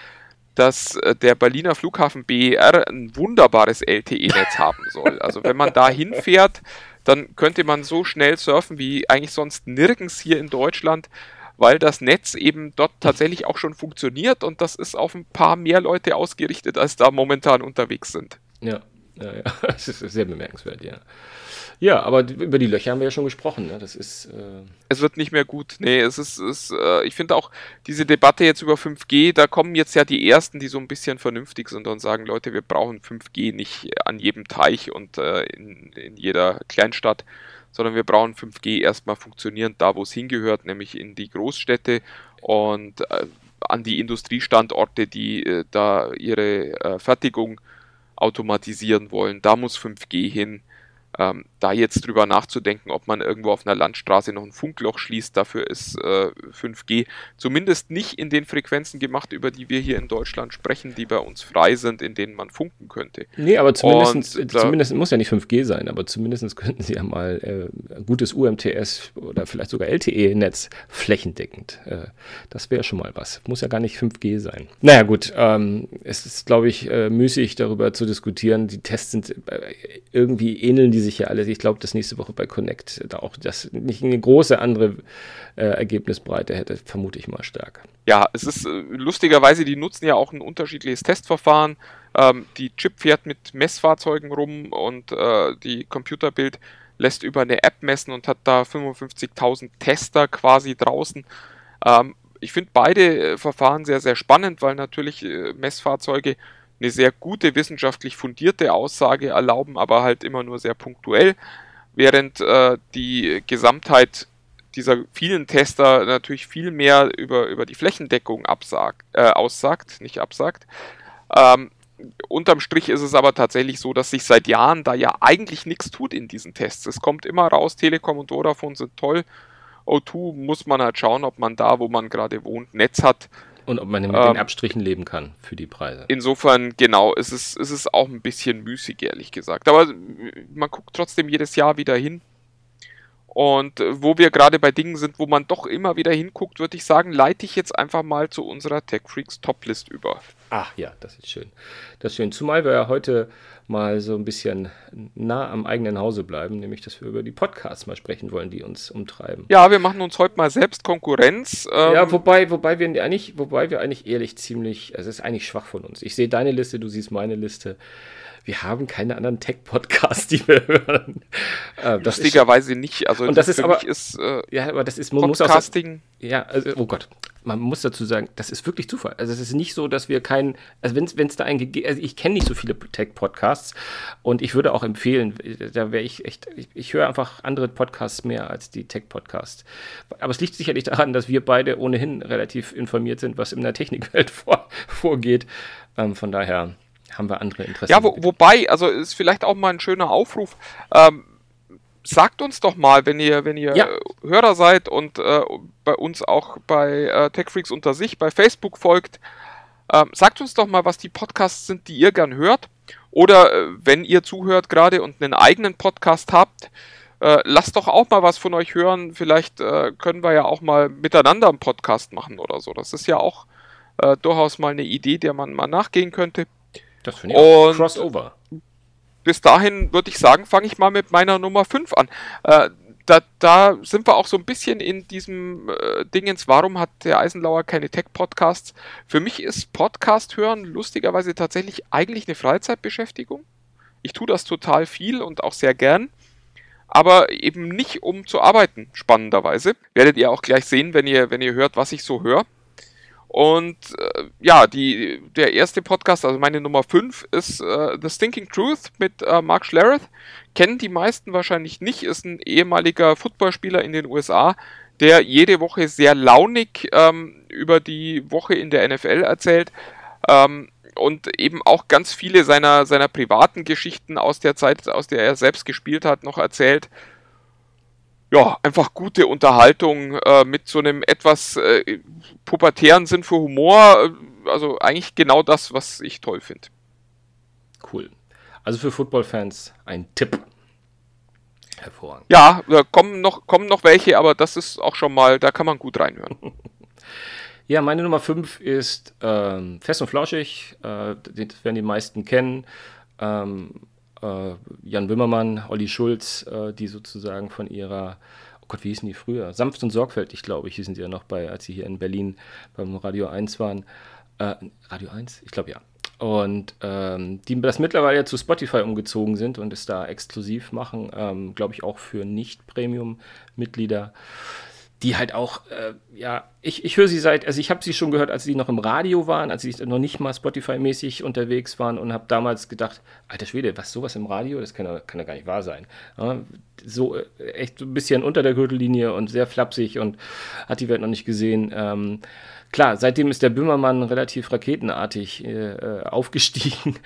dass äh, der Berliner Flughafen BER ein wunderbares LTE-Netz haben soll. Also wenn man da hinfährt, dann könnte man so schnell surfen wie eigentlich sonst nirgends hier in Deutschland, weil das Netz eben dort tatsächlich auch schon funktioniert und das ist auf ein paar mehr Leute ausgerichtet, als da momentan unterwegs sind. Ja, ja, ja. das ist sehr bemerkenswert, ja. Ja, aber über die Löcher haben wir ja schon gesprochen. Ne? Das ist. Äh es wird nicht mehr gut. Nee, es ist. ist äh, ich finde auch diese Debatte jetzt über 5G, da kommen jetzt ja die ersten, die so ein bisschen vernünftig sind und sagen, Leute, wir brauchen 5G nicht an jedem Teich und äh, in, in jeder Kleinstadt, sondern wir brauchen 5G erstmal funktionierend da, wo es hingehört, nämlich in die Großstädte und äh, an die Industriestandorte, die äh, da ihre äh, Fertigung automatisieren wollen. Da muss 5G hin. Ähm, da jetzt drüber nachzudenken, ob man irgendwo auf einer Landstraße noch ein Funkloch schließt, dafür ist äh, 5G zumindest nicht in den Frequenzen gemacht, über die wir hier in Deutschland sprechen, die bei uns frei sind, in denen man funken könnte. Nee, aber zumindest, Und, zumindest muss ja nicht 5G sein, aber zumindest könnten sie ja mal äh, gutes UMTS oder vielleicht sogar LTE-Netz flächendeckend. Äh, das wäre schon mal was. Muss ja gar nicht 5G sein. Naja, gut, ähm, es ist, glaube ich, äh, müßig darüber zu diskutieren. Die Tests sind äh, irgendwie ähneln die sich ja alles. Ich glaube, dass nächste Woche bei Connect da auch das nicht eine große andere äh, Ergebnisbreite hätte, vermute ich mal stark. Ja, es ist äh, lustigerweise, die nutzen ja auch ein unterschiedliches Testverfahren. Ähm, die Chip fährt mit Messfahrzeugen rum und äh, die Computerbild lässt über eine App messen und hat da 55.000 Tester quasi draußen. Ähm, ich finde beide äh, Verfahren sehr, sehr spannend, weil natürlich äh, Messfahrzeuge eine sehr gute wissenschaftlich fundierte Aussage erlauben, aber halt immer nur sehr punktuell, während äh, die Gesamtheit dieser vielen Tester natürlich viel mehr über, über die Flächendeckung absagt, äh, aussagt, nicht absagt. Ähm, unterm Strich ist es aber tatsächlich so, dass sich seit Jahren da ja eigentlich nichts tut in diesen Tests. Es kommt immer raus, Telekom und Vodafone sind toll. O2 muss man halt schauen, ob man da, wo man gerade wohnt, Netz hat. Und ob man mit ähm, den Abstrichen leben kann für die Preise. Insofern, genau, ist es, ist es auch ein bisschen müßig, ehrlich gesagt. Aber man guckt trotzdem jedes Jahr wieder hin. Und äh, wo wir gerade bei Dingen sind, wo man doch immer wieder hinguckt, würde ich sagen, leite ich jetzt einfach mal zu unserer Tech Freaks Toplist über. Ach ja, das ist schön. Das ist schön. Zumal wir ja heute mal so ein bisschen nah am eigenen Hause bleiben, nämlich dass wir über die Podcasts mal sprechen wollen, die uns umtreiben. Ja, wir machen uns heute mal selbst Konkurrenz. Ähm ja, wobei, wobei wir eigentlich, wobei wir eigentlich ehrlich ziemlich, also es ist eigentlich schwach von uns. Ich sehe deine Liste, du siehst meine Liste wir haben keine anderen Tech-Podcasts, die wir hören. Äh, Lustigerweise ist, nicht. Also und das, das ist aber, ist, äh, ja, aber das ist man Podcasting. Muss auch, ja, also, oh Gott, man muss dazu sagen, das ist wirklich Zufall. Also es ist nicht so, dass wir keinen, also wenn es da einen gegeben, also ich kenne nicht so viele Tech-Podcasts und ich würde auch empfehlen, da wäre ich echt, ich, ich höre einfach andere Podcasts mehr als die Tech-Podcasts. Aber es liegt sicherlich daran, dass wir beide ohnehin relativ informiert sind, was in der Technikwelt vor, vorgeht. Ähm, von daher haben wir andere Interessen. Ja, wo, wobei, also ist vielleicht auch mal ein schöner Aufruf. Ähm, sagt uns doch mal, wenn ihr, wenn ihr ja. Hörer seid und äh, bei uns auch bei äh, TechFreaks unter sich bei Facebook folgt, äh, sagt uns doch mal, was die Podcasts sind, die ihr gern hört. Oder äh, wenn ihr zuhört gerade und einen eigenen Podcast habt, äh, lasst doch auch mal was von euch hören. Vielleicht äh, können wir ja auch mal miteinander einen Podcast machen oder so. Das ist ja auch durchaus mal eine Idee, der man mal nachgehen könnte. Das finde ich auch. Crossover. Bis dahin würde ich sagen, fange ich mal mit meiner Nummer 5 an. Äh, da, da, sind wir auch so ein bisschen in diesem äh, Dingens, warum hat der Eisenlauer keine Tech-Podcasts? Für mich ist Podcast hören lustigerweise tatsächlich eigentlich eine Freizeitbeschäftigung. Ich tue das total viel und auch sehr gern, aber eben nicht um zu arbeiten, spannenderweise. Werdet ihr auch gleich sehen, wenn ihr, wenn ihr hört, was ich so höre. Und äh, ja, die, der erste Podcast, also meine Nummer 5, ist äh, The Stinking Truth mit äh, Mark Schlereth. Kennen die meisten wahrscheinlich nicht, ist ein ehemaliger Footballspieler in den USA, der jede Woche sehr launig ähm, über die Woche in der NFL erzählt. Ähm, und eben auch ganz viele seiner, seiner privaten Geschichten aus der Zeit, aus der er selbst gespielt hat, noch erzählt ja, einfach gute Unterhaltung äh, mit so einem etwas äh, pubertären Sinn für Humor. Äh, also eigentlich genau das, was ich toll finde. Cool. Also für Football-Fans ein Tipp. Hervorragend. Ja, da kommen noch, kommen noch welche, aber das ist auch schon mal, da kann man gut reinhören. ja, meine Nummer 5 ist ähm, Fest und Flauschig. Äh, das werden die meisten kennen. Ähm, äh, Jan Wimmermann, Olli Schulz, äh, die sozusagen von ihrer, oh Gott, wie hießen die früher? Sanft und sorgfältig, glaube ich, hießen sie ja noch bei, als sie hier in Berlin beim Radio 1 waren. Äh, Radio 1? Ich glaube ja. Und ähm, die das mittlerweile zu Spotify umgezogen sind und es da exklusiv machen, ähm, glaube ich auch für Nicht-Premium-Mitglieder die halt auch, äh, ja, ich, ich höre sie seit, also ich habe sie schon gehört, als sie noch im Radio waren, als sie noch nicht mal Spotify-mäßig unterwegs waren und habe damals gedacht, alter Schwede, was sowas im Radio, das kann ja, kann ja gar nicht wahr sein. Ja, so äh, echt so ein bisschen unter der Gürtellinie und sehr flapsig und hat die Welt noch nicht gesehen. Ähm, klar, seitdem ist der Böhmermann relativ raketenartig äh, äh aufgestiegen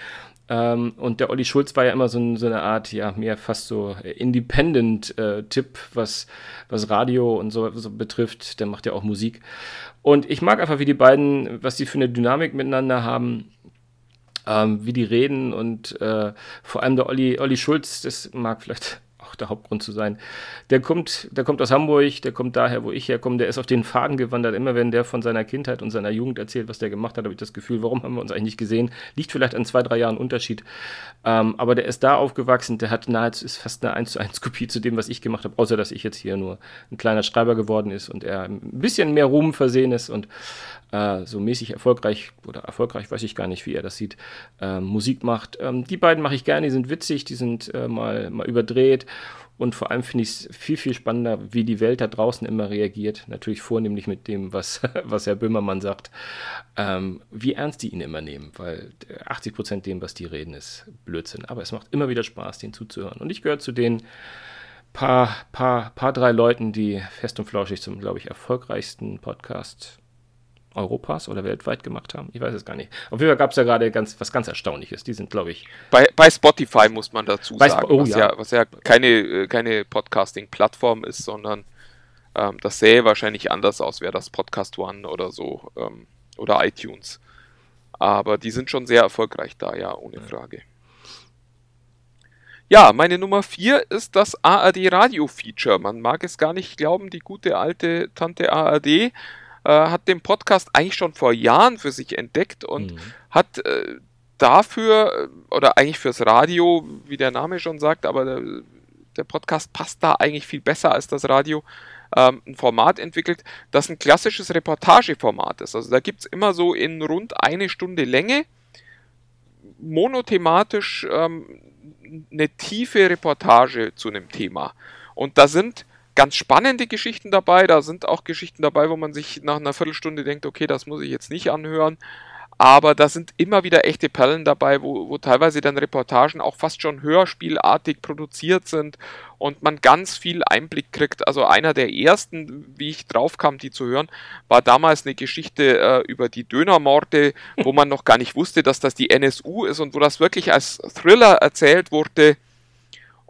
ähm, und der Olli Schulz war ja immer so, so eine Art, ja, mehr fast so Independent-Tipp, äh, was, was Radio und so, so, betrifft. Der macht ja auch Musik. Und ich mag einfach, wie die beiden, was die für eine Dynamik miteinander haben. Ähm, wie die reden und äh, vor allem der Olli, Olli Schulz, das mag vielleicht auch der Hauptgrund zu sein. Der kommt, der kommt aus Hamburg, der kommt daher, wo ich herkomme, der ist auf den Faden gewandert. Immer wenn der von seiner Kindheit und seiner Jugend erzählt, was der gemacht hat, habe ich das Gefühl, warum haben wir uns eigentlich nicht gesehen? Liegt vielleicht an zwei, drei Jahren Unterschied. Ähm, aber der ist da aufgewachsen, der hat nahezu, ist fast eine 1 zu 1 Kopie zu dem, was ich gemacht habe, außer dass ich jetzt hier nur ein kleiner Schreiber geworden ist und er ein bisschen mehr Ruhm versehen ist und äh, so mäßig erfolgreich oder erfolgreich, weiß ich gar nicht, wie er das sieht, äh, Musik macht. Ähm, die beiden mache ich gerne, die sind witzig, die sind äh, mal, mal überdreht Und vor allem finde ich es viel, viel spannender, wie die Welt da draußen immer reagiert. Natürlich vornehmlich mit dem, was, was Herr Böhmermann sagt, ähm, wie ernst die ihn immer nehmen. Weil 80 Prozent dem, was die reden, ist Blödsinn. Aber es macht immer wieder Spaß, denen zuzuhören. Und ich gehöre zu den paar, paar, paar drei Leuten, die fest und flauschig zum, glaube ich, erfolgreichsten Podcast Europas oder weltweit gemacht haben. Ich weiß es gar nicht. Auf jeden Fall gab es ja gerade ganz, was ganz Erstaunliches. Die sind, glaube ich. Bei, bei Spotify muss man dazu sagen, Sp- oh, was, ja. ja. was ja keine, äh, keine Podcasting-Plattform ist, sondern ähm, das sähe wahrscheinlich anders aus, wäre das Podcast One oder so ähm, oder iTunes. Aber die sind schon sehr erfolgreich da, ja, ohne Frage. Ja, meine Nummer 4 ist das ARD Radio Feature. Man mag es gar nicht glauben, die gute alte Tante ARD äh, hat den Podcast eigentlich schon vor Jahren für sich entdeckt und Mhm. hat äh, dafür, äh, oder eigentlich fürs Radio, wie der Name schon sagt, aber der, der Podcast passt da eigentlich viel besser als das Radio, ähm, ein Format entwickelt, das ein klassisches Reportageformat ist. Also da gibt es immer so in rund eine Stunde Länge monothematisch ähm, eine tiefe Reportage zu einem Thema. Und da sind ganz spannende Geschichten dabei, da sind auch Geschichten dabei, wo man sich nach einer Viertelstunde denkt, okay, das muss ich jetzt nicht anhören. Aber da sind immer wieder echte Perlen dabei, wo, wo teilweise dann Reportagen auch fast schon hörspielartig produziert sind und man ganz viel Einblick kriegt. Also einer der ersten, wie ich drauf kam, die zu hören, war damals eine Geschichte äh, über die Dönermorde, wo man noch gar nicht wusste, dass das die NSU ist und wo das wirklich als Thriller erzählt wurde.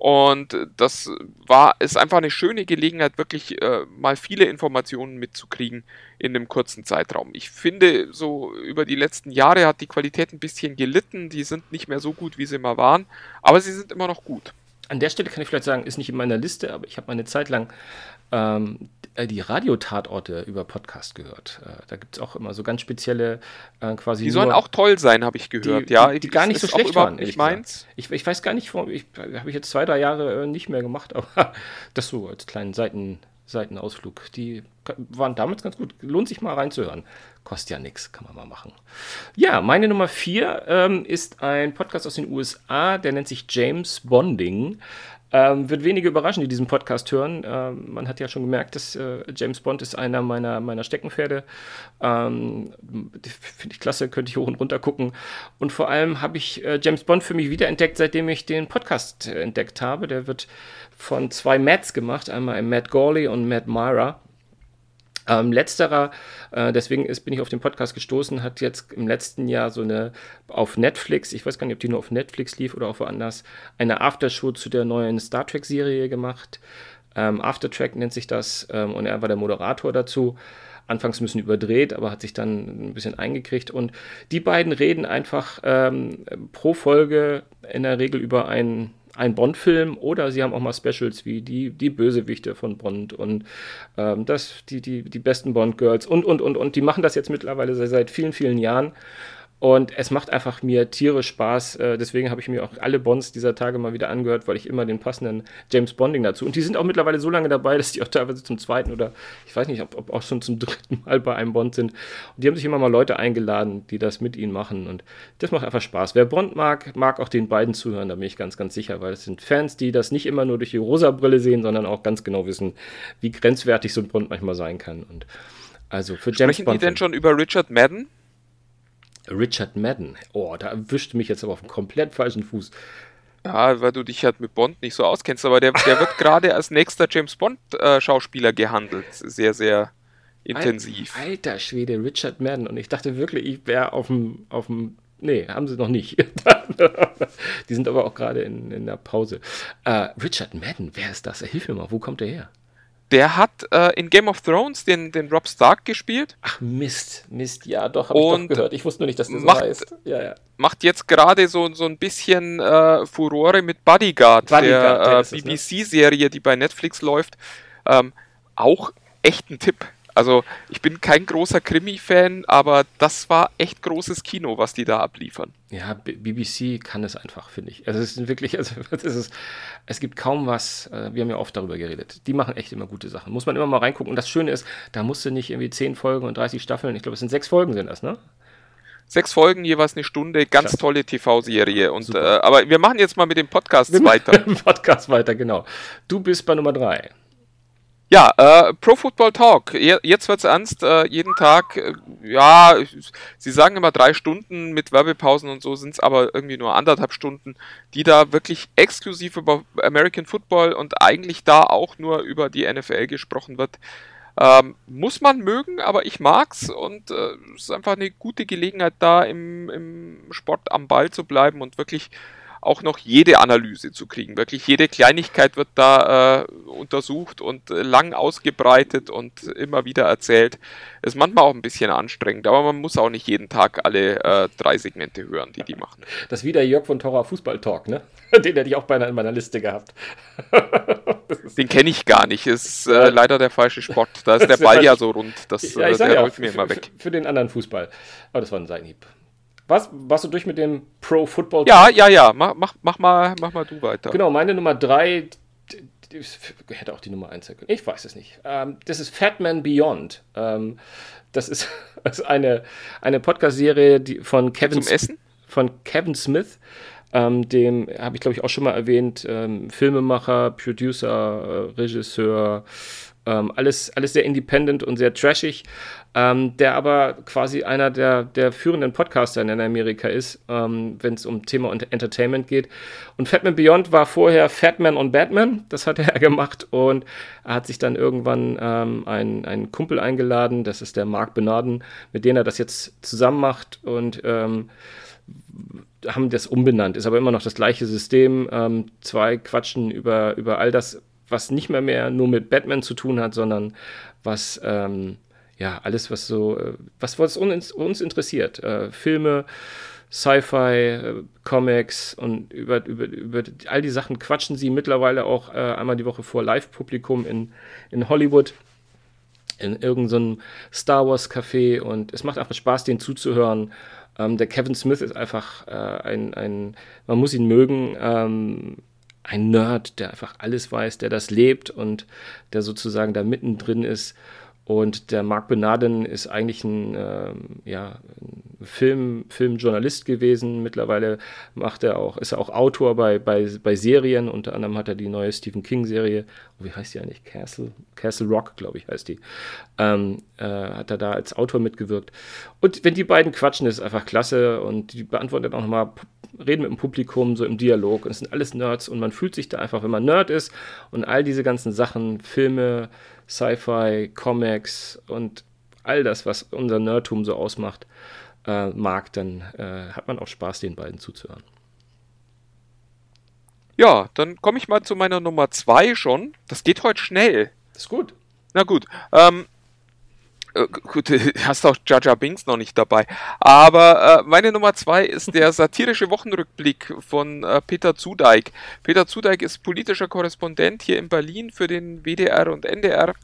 Und das war, ist einfach eine schöne Gelegenheit, wirklich äh, mal viele Informationen mitzukriegen in einem kurzen Zeitraum. Ich finde, so über die letzten Jahre hat die Qualität ein bisschen gelitten. Die sind nicht mehr so gut, wie sie mal waren, aber sie sind immer noch gut. An der Stelle kann ich vielleicht sagen, ist nicht in meiner Liste, aber ich habe eine Zeit lang ähm, die Radiotatorte über Podcast gehört. Äh, da gibt es auch immer so ganz spezielle äh, quasi. Die sollen auch toll sein, habe ich gehört. die, ja, die, die gar nicht so schlecht waren. gesagt. meins. Ich, ich weiß gar nicht, ich habe ich jetzt zwei, drei Jahre äh, nicht mehr gemacht, aber das so als kleinen Seiten, Seitenausflug. Die waren damals ganz gut. Lohnt sich mal reinzuhören. Kostet ja nichts, kann man mal machen. Ja, meine Nummer vier ähm, ist ein Podcast aus den USA, der nennt sich James Bonding. Ähm, wird wenige überraschen, die diesen Podcast hören. Ähm, man hat ja schon gemerkt, dass äh, James Bond ist einer meiner, meiner Steckenpferde. Ähm, Finde ich klasse, könnte ich hoch und runter gucken. Und vor allem habe ich äh, James Bond für mich wiederentdeckt, seitdem ich den Podcast äh, entdeckt habe. Der wird von zwei Matts gemacht, einmal ein Matt Gawley und Matt Myra. Ähm, letzterer, äh, deswegen ist, bin ich auf den Podcast gestoßen, hat jetzt im letzten Jahr so eine auf Netflix, ich weiß gar nicht, ob die nur auf Netflix lief oder auch woanders, eine Aftershow zu der neuen Star Trek-Serie gemacht. Ähm, Aftertrack nennt sich das ähm, und er war der Moderator dazu. Anfangs ein bisschen überdreht, aber hat sich dann ein bisschen eingekriegt. Und die beiden reden einfach ähm, pro Folge in der Regel über einen ein Bond-Film oder sie haben auch mal Specials wie die, die Bösewichte von Bond und ähm, das, die, die, die besten Bond-Girls und, und, und, und. Die machen das jetzt mittlerweile seit, seit vielen, vielen Jahren. Und es macht einfach mir tierisch Spaß. Äh, deswegen habe ich mir auch alle Bonds dieser Tage mal wieder angehört, weil ich immer den passenden James Bonding dazu. Und die sind auch mittlerweile so lange dabei, dass die auch teilweise zum zweiten oder ich weiß nicht, ob, ob auch schon zum dritten Mal bei einem Bond sind. Und die haben sich immer mal Leute eingeladen, die das mit ihnen machen. Und das macht einfach Spaß. Wer Bond mag, mag auch den beiden zuhören, da bin ich ganz, ganz sicher, weil es sind Fans, die das nicht immer nur durch die rosa Brille sehen, sondern auch ganz genau wissen, wie grenzwertig so ein Bond manchmal sein kann. Und also für James Sprechen die Bond. denn schon über Richard Madden? Richard Madden. Oh, da erwischt mich jetzt aber auf dem komplett falschen Fuß. Ja, weil du dich halt mit Bond nicht so auskennst, aber der, der wird gerade als nächster James Bond-Schauspieler gehandelt. Sehr, sehr intensiv. Al- Alter Schwede, Richard Madden. Und ich dachte wirklich, ich wäre auf dem, auf dem. Nee, haben sie noch nicht. Die sind aber auch gerade in, in der Pause. Äh, Richard Madden, wer ist das? Hilf mir mal, wo kommt der her? Der hat äh, in Game of Thrones den, den Rob Stark gespielt, Ach Mist, Mist, ja, doch, habe ich doch gehört. Ich wusste nur nicht, dass der so macht- heißt. Ja, ja. macht jetzt gerade so, so ein bisschen äh, Furore mit Bodyguard, Bodyguard, der der äh, ne? BBC-Serie, die bei Netflix läuft. Ähm, auch echt ein Tipp. Also ich bin kein großer Krimi-Fan, aber das war echt großes Kino, was die da abliefern. Ja, BBC kann es einfach, finde ich. Also es ist wirklich, also das ist, es gibt kaum was, äh, wir haben ja oft darüber geredet. Die machen echt immer gute Sachen. Muss man immer mal reingucken. Und das Schöne ist, da musst du nicht irgendwie 10 Folgen und 30 Staffeln, ich glaube, es sind sechs Folgen sind das, ne? Sechs Folgen, jeweils eine Stunde, ganz tolle TV-Serie. Und äh, aber wir machen jetzt mal mit dem Podcast weiter. Podcast weiter, genau. Du bist bei Nummer drei. Ja, äh, Pro Football Talk. Je, jetzt wird's ernst. Äh, jeden Tag, äh, ja, sie sagen immer drei Stunden mit Werbepausen und so, sind's aber irgendwie nur anderthalb Stunden, die da wirklich exklusiv über American Football und eigentlich da auch nur über die NFL gesprochen wird. Ähm, muss man mögen, aber ich mag's und äh, es ist einfach eine gute Gelegenheit, da im, im Sport am Ball zu bleiben und wirklich auch noch jede Analyse zu kriegen. Wirklich jede Kleinigkeit wird da äh, untersucht und äh, lang ausgebreitet und immer wieder erzählt. Ist manchmal auch ein bisschen anstrengend, aber man muss auch nicht jeden Tag alle äh, drei Segmente hören, die die machen. Das ist wieder Jörg von Torra Fußball Talk, ne? Den hätte ich auch beinahe in meiner Liste gehabt. Den kenne ich gar nicht. Ist äh, leider der falsche Sport. Da ist der Ball ja so rund. Das, Ja, äh, der ja, rollt mir immer für, weg. für den anderen Fußball. Aber das war ein Seitenhieb. Was? Warst du durch mit dem Pro Football Ja, ja, ja. Mach, mach, mach, mal, mach mal du weiter. Genau, meine Nummer drei d- d- hätte auch die Nummer eins sein können. Ich weiß es nicht. Ähm, das ist Fatman Beyond. Ähm, das ist, das ist eine, eine Podcast-Serie von Kevin, Zum Essen? von Kevin Smith. Ähm, dem habe ich, glaube ich, auch schon mal erwähnt. Ähm, Filmemacher, Producer, äh, Regisseur. Ähm, alles, alles sehr independent und sehr trashig. Ähm, der aber quasi einer der, der führenden Podcaster in Amerika ist, ähm, wenn es um Thema und Entertainment geht. Und Fatman Beyond war vorher Fatman on Batman, das hat er gemacht und er hat sich dann irgendwann ähm, einen, einen Kumpel eingeladen, das ist der Mark Benaden, mit dem er das jetzt zusammen macht und ähm, haben das umbenannt, ist aber immer noch das gleiche System. Ähm, zwei quatschen über, über all das, was nicht mehr mehr nur mit Batman zu tun hat, sondern was ähm, ja alles, was so, äh, was, was uns, uns interessiert. Äh, Filme, Sci-Fi, äh, Comics und über, über, über all die Sachen quatschen sie mittlerweile auch äh, einmal die Woche vor Live-Publikum in, in Hollywood in irgendeinem Star Wars Café und es macht einfach Spaß, denen zuzuhören. Ähm, der Kevin Smith ist einfach äh, ein, ein, man muss ihn mögen, ähm, ein Nerd, der einfach alles weiß, der das lebt und der sozusagen da mittendrin ist. Und der Mark Benaden ist eigentlich ein, ähm, ja, ein Film, Filmjournalist gewesen. Mittlerweile macht er auch, ist er auch Autor bei, bei, bei Serien. Unter anderem hat er die neue Stephen King-Serie, oh, wie heißt die eigentlich? Castle, Castle Rock, glaube ich, heißt die. Ähm, äh, hat er da als Autor mitgewirkt. Und wenn die beiden quatschen, ist einfach klasse. Und die beantworten dann auch nochmal, reden mit dem Publikum so im Dialog. Und es sind alles Nerds. Und man fühlt sich da einfach, wenn man Nerd ist und all diese ganzen Sachen, Filme, Sci-Fi, Comics und all das, was unser Nerdtum so ausmacht, äh, mag, dann äh, hat man auch Spaß, den beiden zuzuhören. Ja, dann komme ich mal zu meiner Nummer zwei schon. Das geht heute schnell. Ist gut. Na gut. Ähm, äh, gut, du hast auch Jaja Binks noch nicht dabei. Aber äh, meine Nummer zwei ist der satirische Wochenrückblick von äh, Peter Zudeik. Peter Zudeik ist politischer Korrespondent hier in Berlin für den WDR und NDR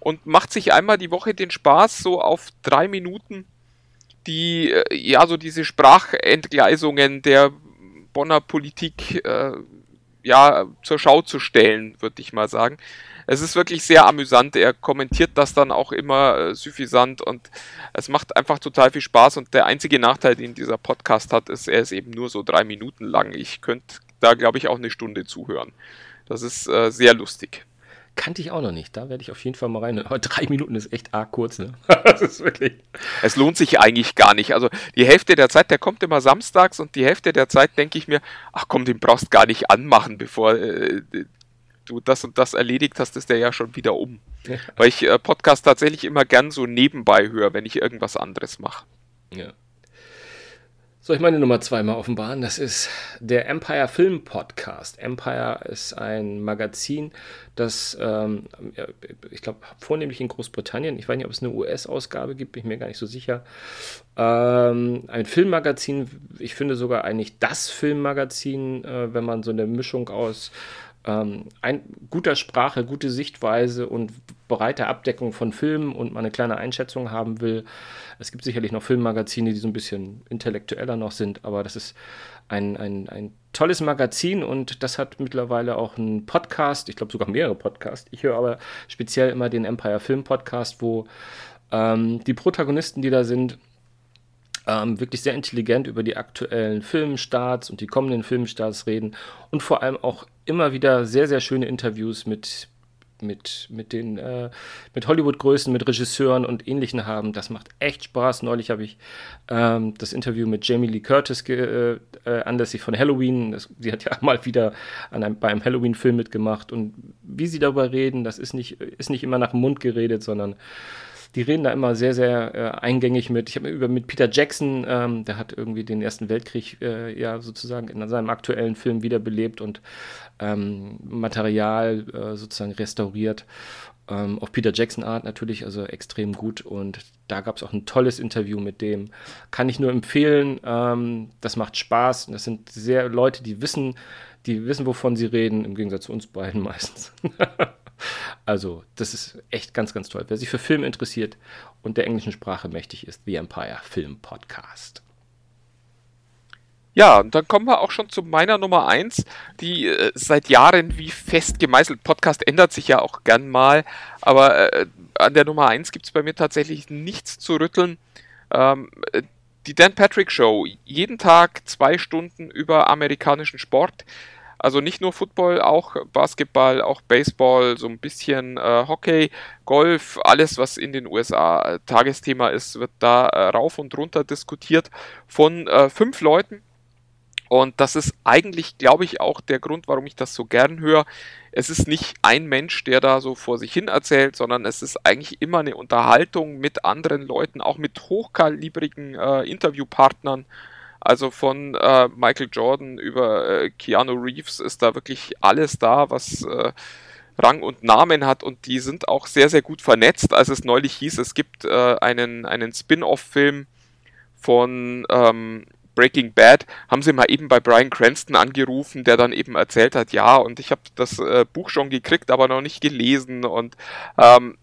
und macht sich einmal die Woche den Spaß, so auf drei Minuten die, äh, ja, so diese Sprachentgleisungen der Bonner Politik äh, ja, zur Schau zu stellen, würde ich mal sagen. Es ist wirklich sehr amüsant. Er kommentiert das dann auch immer äh, suffisant und es macht einfach total viel Spaß. Und der einzige Nachteil, den dieser Podcast hat, ist, er ist eben nur so drei Minuten lang. Ich könnte da, glaube ich, auch eine Stunde zuhören. Das ist äh, sehr lustig. Kannte ich auch noch nicht. Da werde ich auf jeden Fall mal rein. Aber drei Minuten ist echt arg kurz, ne? das ist wirklich. Es lohnt sich eigentlich gar nicht. Also die Hälfte der Zeit, der kommt immer samstags und die Hälfte der Zeit denke ich mir, ach komm, den brauchst gar nicht anmachen, bevor äh, du das und das erledigt hast, ist der ja schon wieder um. Ja. Weil ich äh, Podcast tatsächlich immer gern so nebenbei höre, wenn ich irgendwas anderes mache. Ja. Soll ich meine Nummer zwei mal offenbaren? Das ist der Empire Film Podcast. Empire ist ein Magazin, das, ähm, ich glaube, vornehmlich in Großbritannien, ich weiß nicht, ob es eine US-Ausgabe gibt, bin ich mir gar nicht so sicher. Ähm, ein Filmmagazin, ich finde sogar eigentlich das Filmmagazin, äh, wenn man so eine Mischung aus ähm, ein, guter Sprache, gute Sichtweise und breite Abdeckung von Filmen und mal eine kleine Einschätzung haben will. Es gibt sicherlich noch Filmmagazine, die so ein bisschen intellektueller noch sind, aber das ist ein, ein, ein tolles Magazin und das hat mittlerweile auch einen Podcast, ich glaube sogar mehrere Podcasts. Ich höre aber speziell immer den Empire Film Podcast, wo ähm, die Protagonisten, die da sind, ähm, wirklich sehr intelligent über die aktuellen Filmstarts und die kommenden Filmstarts reden und vor allem auch immer wieder sehr, sehr schöne Interviews mit, mit, mit äh, mit Hollywood-Größen, mit Regisseuren und ähnlichen haben. Das macht echt Spaß. Neulich habe ich ähm, das Interview mit Jamie Lee Curtis äh, äh, anlässlich von Halloween. Das, sie hat ja mal wieder an einem, bei einem Halloween-Film mitgemacht. Und wie sie darüber reden, das ist nicht, ist nicht immer nach dem Mund geredet, sondern die reden da immer sehr, sehr äh, eingängig mit. Ich habe über mit Peter Jackson, ähm, der hat irgendwie den Ersten Weltkrieg äh, ja sozusagen in seinem aktuellen Film wiederbelebt und ähm, Material äh, sozusagen restauriert. Ähm, auf Peter Jackson Art natürlich, also extrem gut. Und da gab es auch ein tolles Interview mit dem. Kann ich nur empfehlen. Ähm, das macht Spaß. Das sind sehr Leute, die wissen, die wissen, wovon sie reden, im Gegensatz zu uns beiden meistens. Also, das ist echt ganz, ganz toll. Wer sich für Film interessiert und der englischen Sprache mächtig ist, The Empire Film Podcast. Ja, und dann kommen wir auch schon zu meiner Nummer eins, die äh, seit Jahren wie fest gemeißelt. Podcast ändert sich ja auch gern mal, aber äh, an der Nummer eins gibt es bei mir tatsächlich nichts zu rütteln. Ähm, äh, die Dan Patrick Show, jeden Tag zwei Stunden über amerikanischen Sport. Also nicht nur Football, auch Basketball, auch Baseball, so ein bisschen äh, Hockey, Golf, alles, was in den USA äh, Tagesthema ist, wird da äh, rauf und runter diskutiert von äh, fünf Leuten und das ist eigentlich, glaube ich, auch der Grund, warum ich das so gern höre. Es ist nicht ein Mensch, der da so vor sich hin erzählt, sondern es ist eigentlich immer eine Unterhaltung mit anderen Leuten, auch mit hochkalibrigen äh, Interviewpartnern. Also von äh, Michael Jordan über äh, Keanu Reeves ist da wirklich alles da, was äh, Rang und Namen hat und die sind auch sehr, sehr gut vernetzt. Als es neulich hieß, es gibt äh, einen, einen Spin-off-Film von ähm, Breaking Bad, haben sie mal eben bei Brian Cranston angerufen, der dann eben erzählt hat, ja, und ich habe das äh, Buch schon gekriegt, aber noch nicht gelesen und ähm,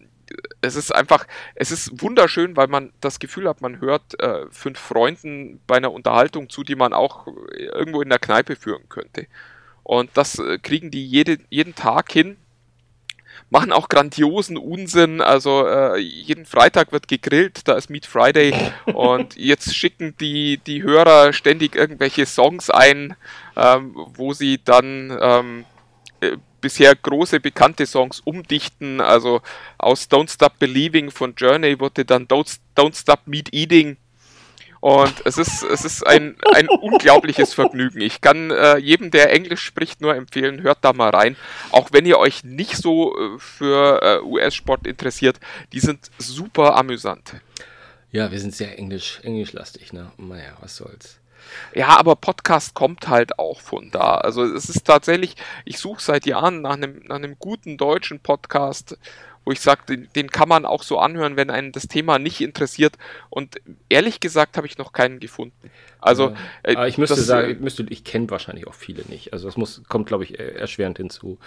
es ist einfach, es ist wunderschön, weil man das Gefühl hat, man hört äh, fünf Freunden bei einer Unterhaltung zu, die man auch irgendwo in der Kneipe führen könnte. Und das äh, kriegen die jede, jeden Tag hin machen auch grandiosen Unsinn. Also äh, jeden Freitag wird gegrillt, da ist Meat Friday und jetzt schicken die, die Hörer ständig irgendwelche Songs ein, ähm, wo sie dann ähm, äh, bisher große bekannte Songs umdichten. Also aus Don't Stop Believing von Journey wurde dann Don't, Don't Stop Meat Eating und es ist, es ist ein, ein unglaubliches Vergnügen. Ich kann äh, jedem, der Englisch spricht, nur empfehlen, hört da mal rein. Auch wenn ihr euch nicht so äh, für äh, US-Sport interessiert, die sind super amüsant. Ja, wir sind sehr englisch, englischlastig, ne? Naja, was soll's. Ja, aber Podcast kommt halt auch von da. Also es ist tatsächlich, ich suche seit Jahren nach einem, nach einem guten deutschen Podcast wo ich sage, den, den, kann man auch so anhören, wenn einen das Thema nicht interessiert. Und ehrlich gesagt habe ich noch keinen gefunden. Also, ja. äh, ich müsste das, sagen, ich, müsste, ich kenne wahrscheinlich auch viele nicht. Also das muss, kommt, glaube ich, erschwerend hinzu.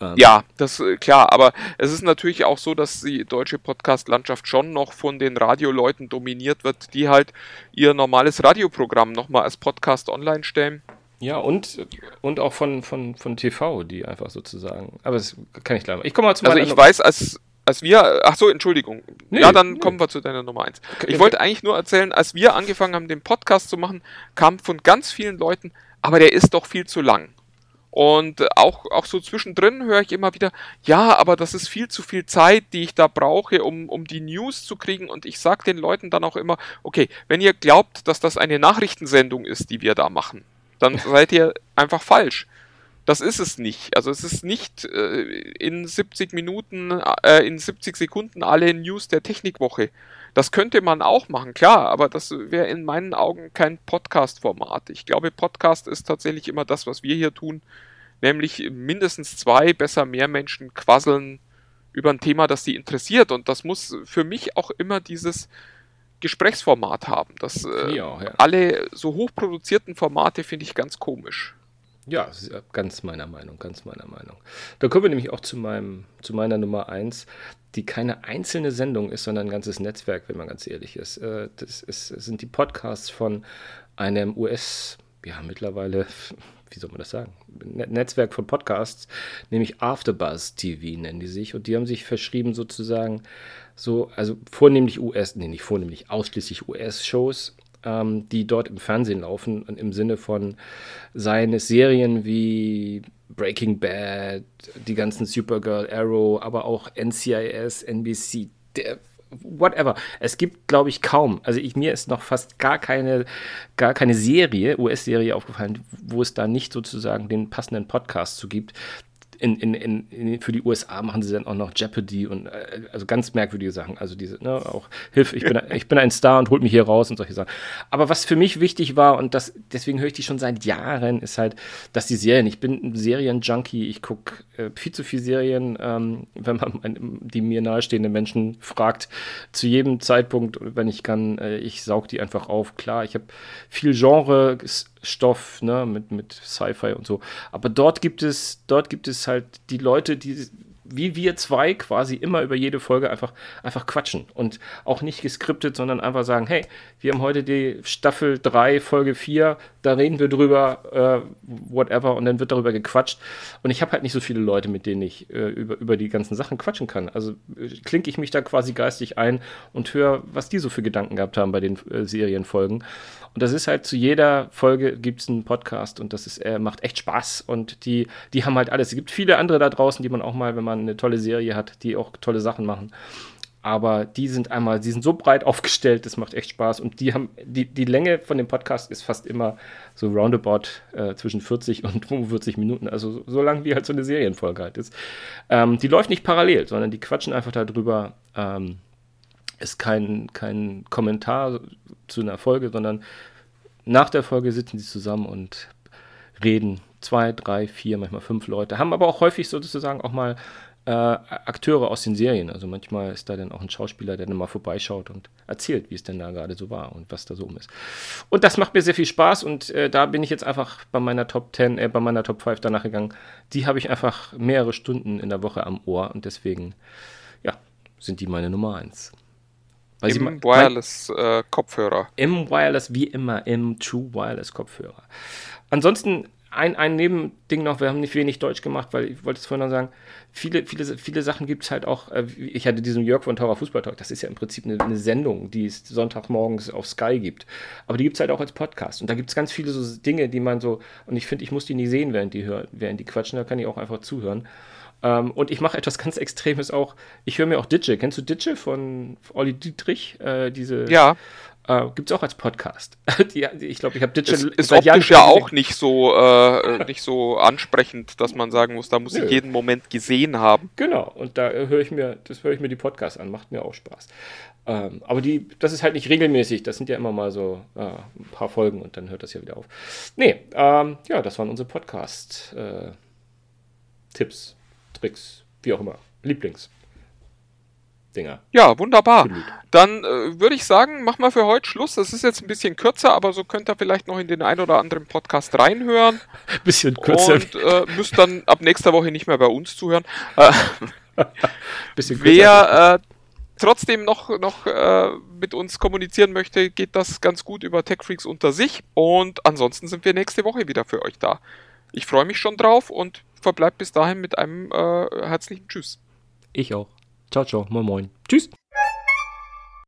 Ähm. Ja, das äh, klar, aber es ist natürlich auch so, dass die deutsche Podcast-Landschaft schon noch von den Radioleuten dominiert wird, die halt ihr normales Radioprogramm nochmal als Podcast online stellen. Ja, und, und auch von, von, von TV, die einfach sozusagen. Aber das kann ich gleich mal. Ich komme mal zu Also ich weiß, als, als wir. Ach so, Entschuldigung. Nee, ja, dann nee. kommen wir zu deiner Nummer 1. Ich wollte eigentlich nur erzählen, als wir angefangen haben, den Podcast zu machen, kam von ganz vielen Leuten, aber der ist doch viel zu lang. Und auch, auch so zwischendrin höre ich immer wieder, ja, aber das ist viel zu viel Zeit, die ich da brauche, um, um die News zu kriegen. Und ich sage den Leuten dann auch immer, okay, wenn ihr glaubt, dass das eine Nachrichtensendung ist, die wir da machen, dann seid ihr einfach falsch. Das ist es nicht. Also es ist nicht äh, in 70 Minuten, äh, in 70 Sekunden alle News der Technikwoche. Das könnte man auch machen, klar, aber das wäre in meinen Augen kein Podcast-Format. Ich glaube, Podcast ist tatsächlich immer das, was wir hier tun, nämlich mindestens zwei, besser mehr Menschen quasseln über ein Thema, das sie interessiert. Und das muss für mich auch immer dieses Gesprächsformat haben. Das, äh, auch, ja. Alle so hochproduzierten Formate finde ich ganz komisch. Ja, ganz meiner Meinung, ganz meiner Meinung. Da kommen wir nämlich auch zu, meinem, zu meiner Nummer 1, die keine einzelne Sendung ist, sondern ein ganzes Netzwerk, wenn man ganz ehrlich ist. Äh, das, ist, das sind die Podcasts von einem US, ja, mittlerweile, wie soll man das sagen, Netzwerk von Podcasts, nämlich Afterbuzz TV nennen die sich. Und die haben sich verschrieben sozusagen so, also vornehmlich US, nee, nicht vornehmlich, ausschließlich US-Shows ähm, die dort im Fernsehen laufen, im Sinne von seien es Serien wie Breaking Bad, die ganzen Supergirl, Arrow, aber auch NCIS, NBC, der, whatever. Es gibt, glaube ich, kaum. Also ich, mir ist noch fast gar keine, gar keine Serie, US-Serie aufgefallen, wo es da nicht sozusagen den passenden Podcast zu gibt, in, in, in, für die USA machen sie dann auch noch Jeopardy und äh, also ganz merkwürdige Sachen. Also diese, ne, auch Hilfe, ich bin, ich bin ein Star und holt mich hier raus und solche Sachen. Aber was für mich wichtig war, und das, deswegen höre ich die schon seit Jahren, ist halt, dass die Serien, ich bin ein Serienjunkie, ich gucke äh, viel zu viel Serien, ähm, wenn man die mir nahestehenden Menschen fragt, zu jedem Zeitpunkt, wenn ich kann, äh, ich saug die einfach auf. Klar, ich habe viel Genre Stoff, ne, mit, mit Sci-Fi und so. Aber dort gibt es, dort gibt es halt die Leute, die wie wir zwei quasi immer über jede Folge einfach, einfach quatschen und auch nicht geskriptet, sondern einfach sagen, hey, wir haben heute die Staffel 3, Folge 4, da reden wir drüber, äh, whatever, und dann wird darüber gequatscht. Und ich habe halt nicht so viele Leute, mit denen ich äh, über, über die ganzen Sachen quatschen kann. Also äh, klinke ich mich da quasi geistig ein und höre, was die so für Gedanken gehabt haben bei den äh, Serienfolgen. Und das ist halt zu jeder Folge gibt es einen Podcast und das ist, äh, macht echt Spaß. Und die, die haben halt alles. Es gibt viele andere da draußen, die man auch mal, wenn man eine tolle Serie hat, die auch tolle Sachen machen. Aber die sind einmal, die sind so breit aufgestellt, das macht echt Spaß. Und die haben, die, die Länge von dem Podcast ist fast immer so roundabout äh, zwischen 40 und 45 Minuten. Also so lang wie halt so eine Serienfolge halt ist. Ähm, die läuft nicht parallel, sondern die quatschen einfach darüber. Ähm, ist kein, kein Kommentar zu einer Folge, sondern nach der Folge sitzen sie zusammen und reden. Zwei, drei, vier, manchmal fünf Leute. Haben aber auch häufig sozusagen auch mal äh, Akteure aus den Serien. Also manchmal ist da dann auch ein Schauspieler, der dann mal vorbeischaut und erzählt, wie es denn da gerade so war und was da so um ist. Und das macht mir sehr viel Spaß und äh, da bin ich jetzt einfach bei meiner Top 10, äh, bei meiner Top 5 danach gegangen. Die habe ich einfach mehrere Stunden in der Woche am Ohr und deswegen, ja, sind die meine Nummer 1. Weil Im Wireless-Kopfhörer. Äh, Im Wireless, wie immer, im True Wireless-Kopfhörer. Ansonsten ein, ein Nebending noch, wir haben nicht wenig Deutsch gemacht, weil ich wollte es vorhin noch sagen, viele, viele, viele Sachen gibt es halt auch, äh, ich hatte diesen Jörg von Tower Fußball Talk, das ist ja im Prinzip eine, eine Sendung, die es Sonntagmorgens auf Sky gibt, aber die gibt es halt auch als Podcast und da gibt es ganz viele so Dinge, die man so, und ich finde, ich muss die nie sehen, während die, hören, während die quatschen, da kann ich auch einfach zuhören ähm, und ich mache etwas ganz Extremes auch. Ich höre mir auch Ditsche. Kennst du Ditsche von Olli Dietrich? Äh, diese, ja. Äh, Gibt es auch als Podcast. die, ich glaube, ich habe Ditsche ist, ist Jahren ja auch nicht so, äh, nicht so ansprechend, dass man sagen muss, da muss Nö. ich jeden Moment gesehen haben. Genau, und da höre ich mir, das höre ich mir die Podcasts an, macht mir auch Spaß. Ähm, aber die, das ist halt nicht regelmäßig, das sind ja immer mal so äh, ein paar Folgen und dann hört das ja wieder auf. Nee, ähm, ja, das waren unsere Podcast-Tipps. Tricks, wie auch immer. Lieblings. Dinger. Ja, wunderbar. Dann äh, würde ich sagen, machen wir für heute Schluss. Das ist jetzt ein bisschen kürzer, aber so könnt ihr vielleicht noch in den ein oder anderen Podcast reinhören. bisschen kürzer. Und äh, müsst dann ab nächster Woche nicht mehr bei uns zuhören. Äh, bisschen kürzer. Wer äh, trotzdem noch, noch äh, mit uns kommunizieren möchte, geht das ganz gut über TechFreaks unter sich. Und ansonsten sind wir nächste Woche wieder für euch da. Ich freue mich schon drauf und verbleibt bis dahin mit einem äh, herzlichen Tschüss. Ich auch. Ciao, ciao. Moin, moin. Tschüss.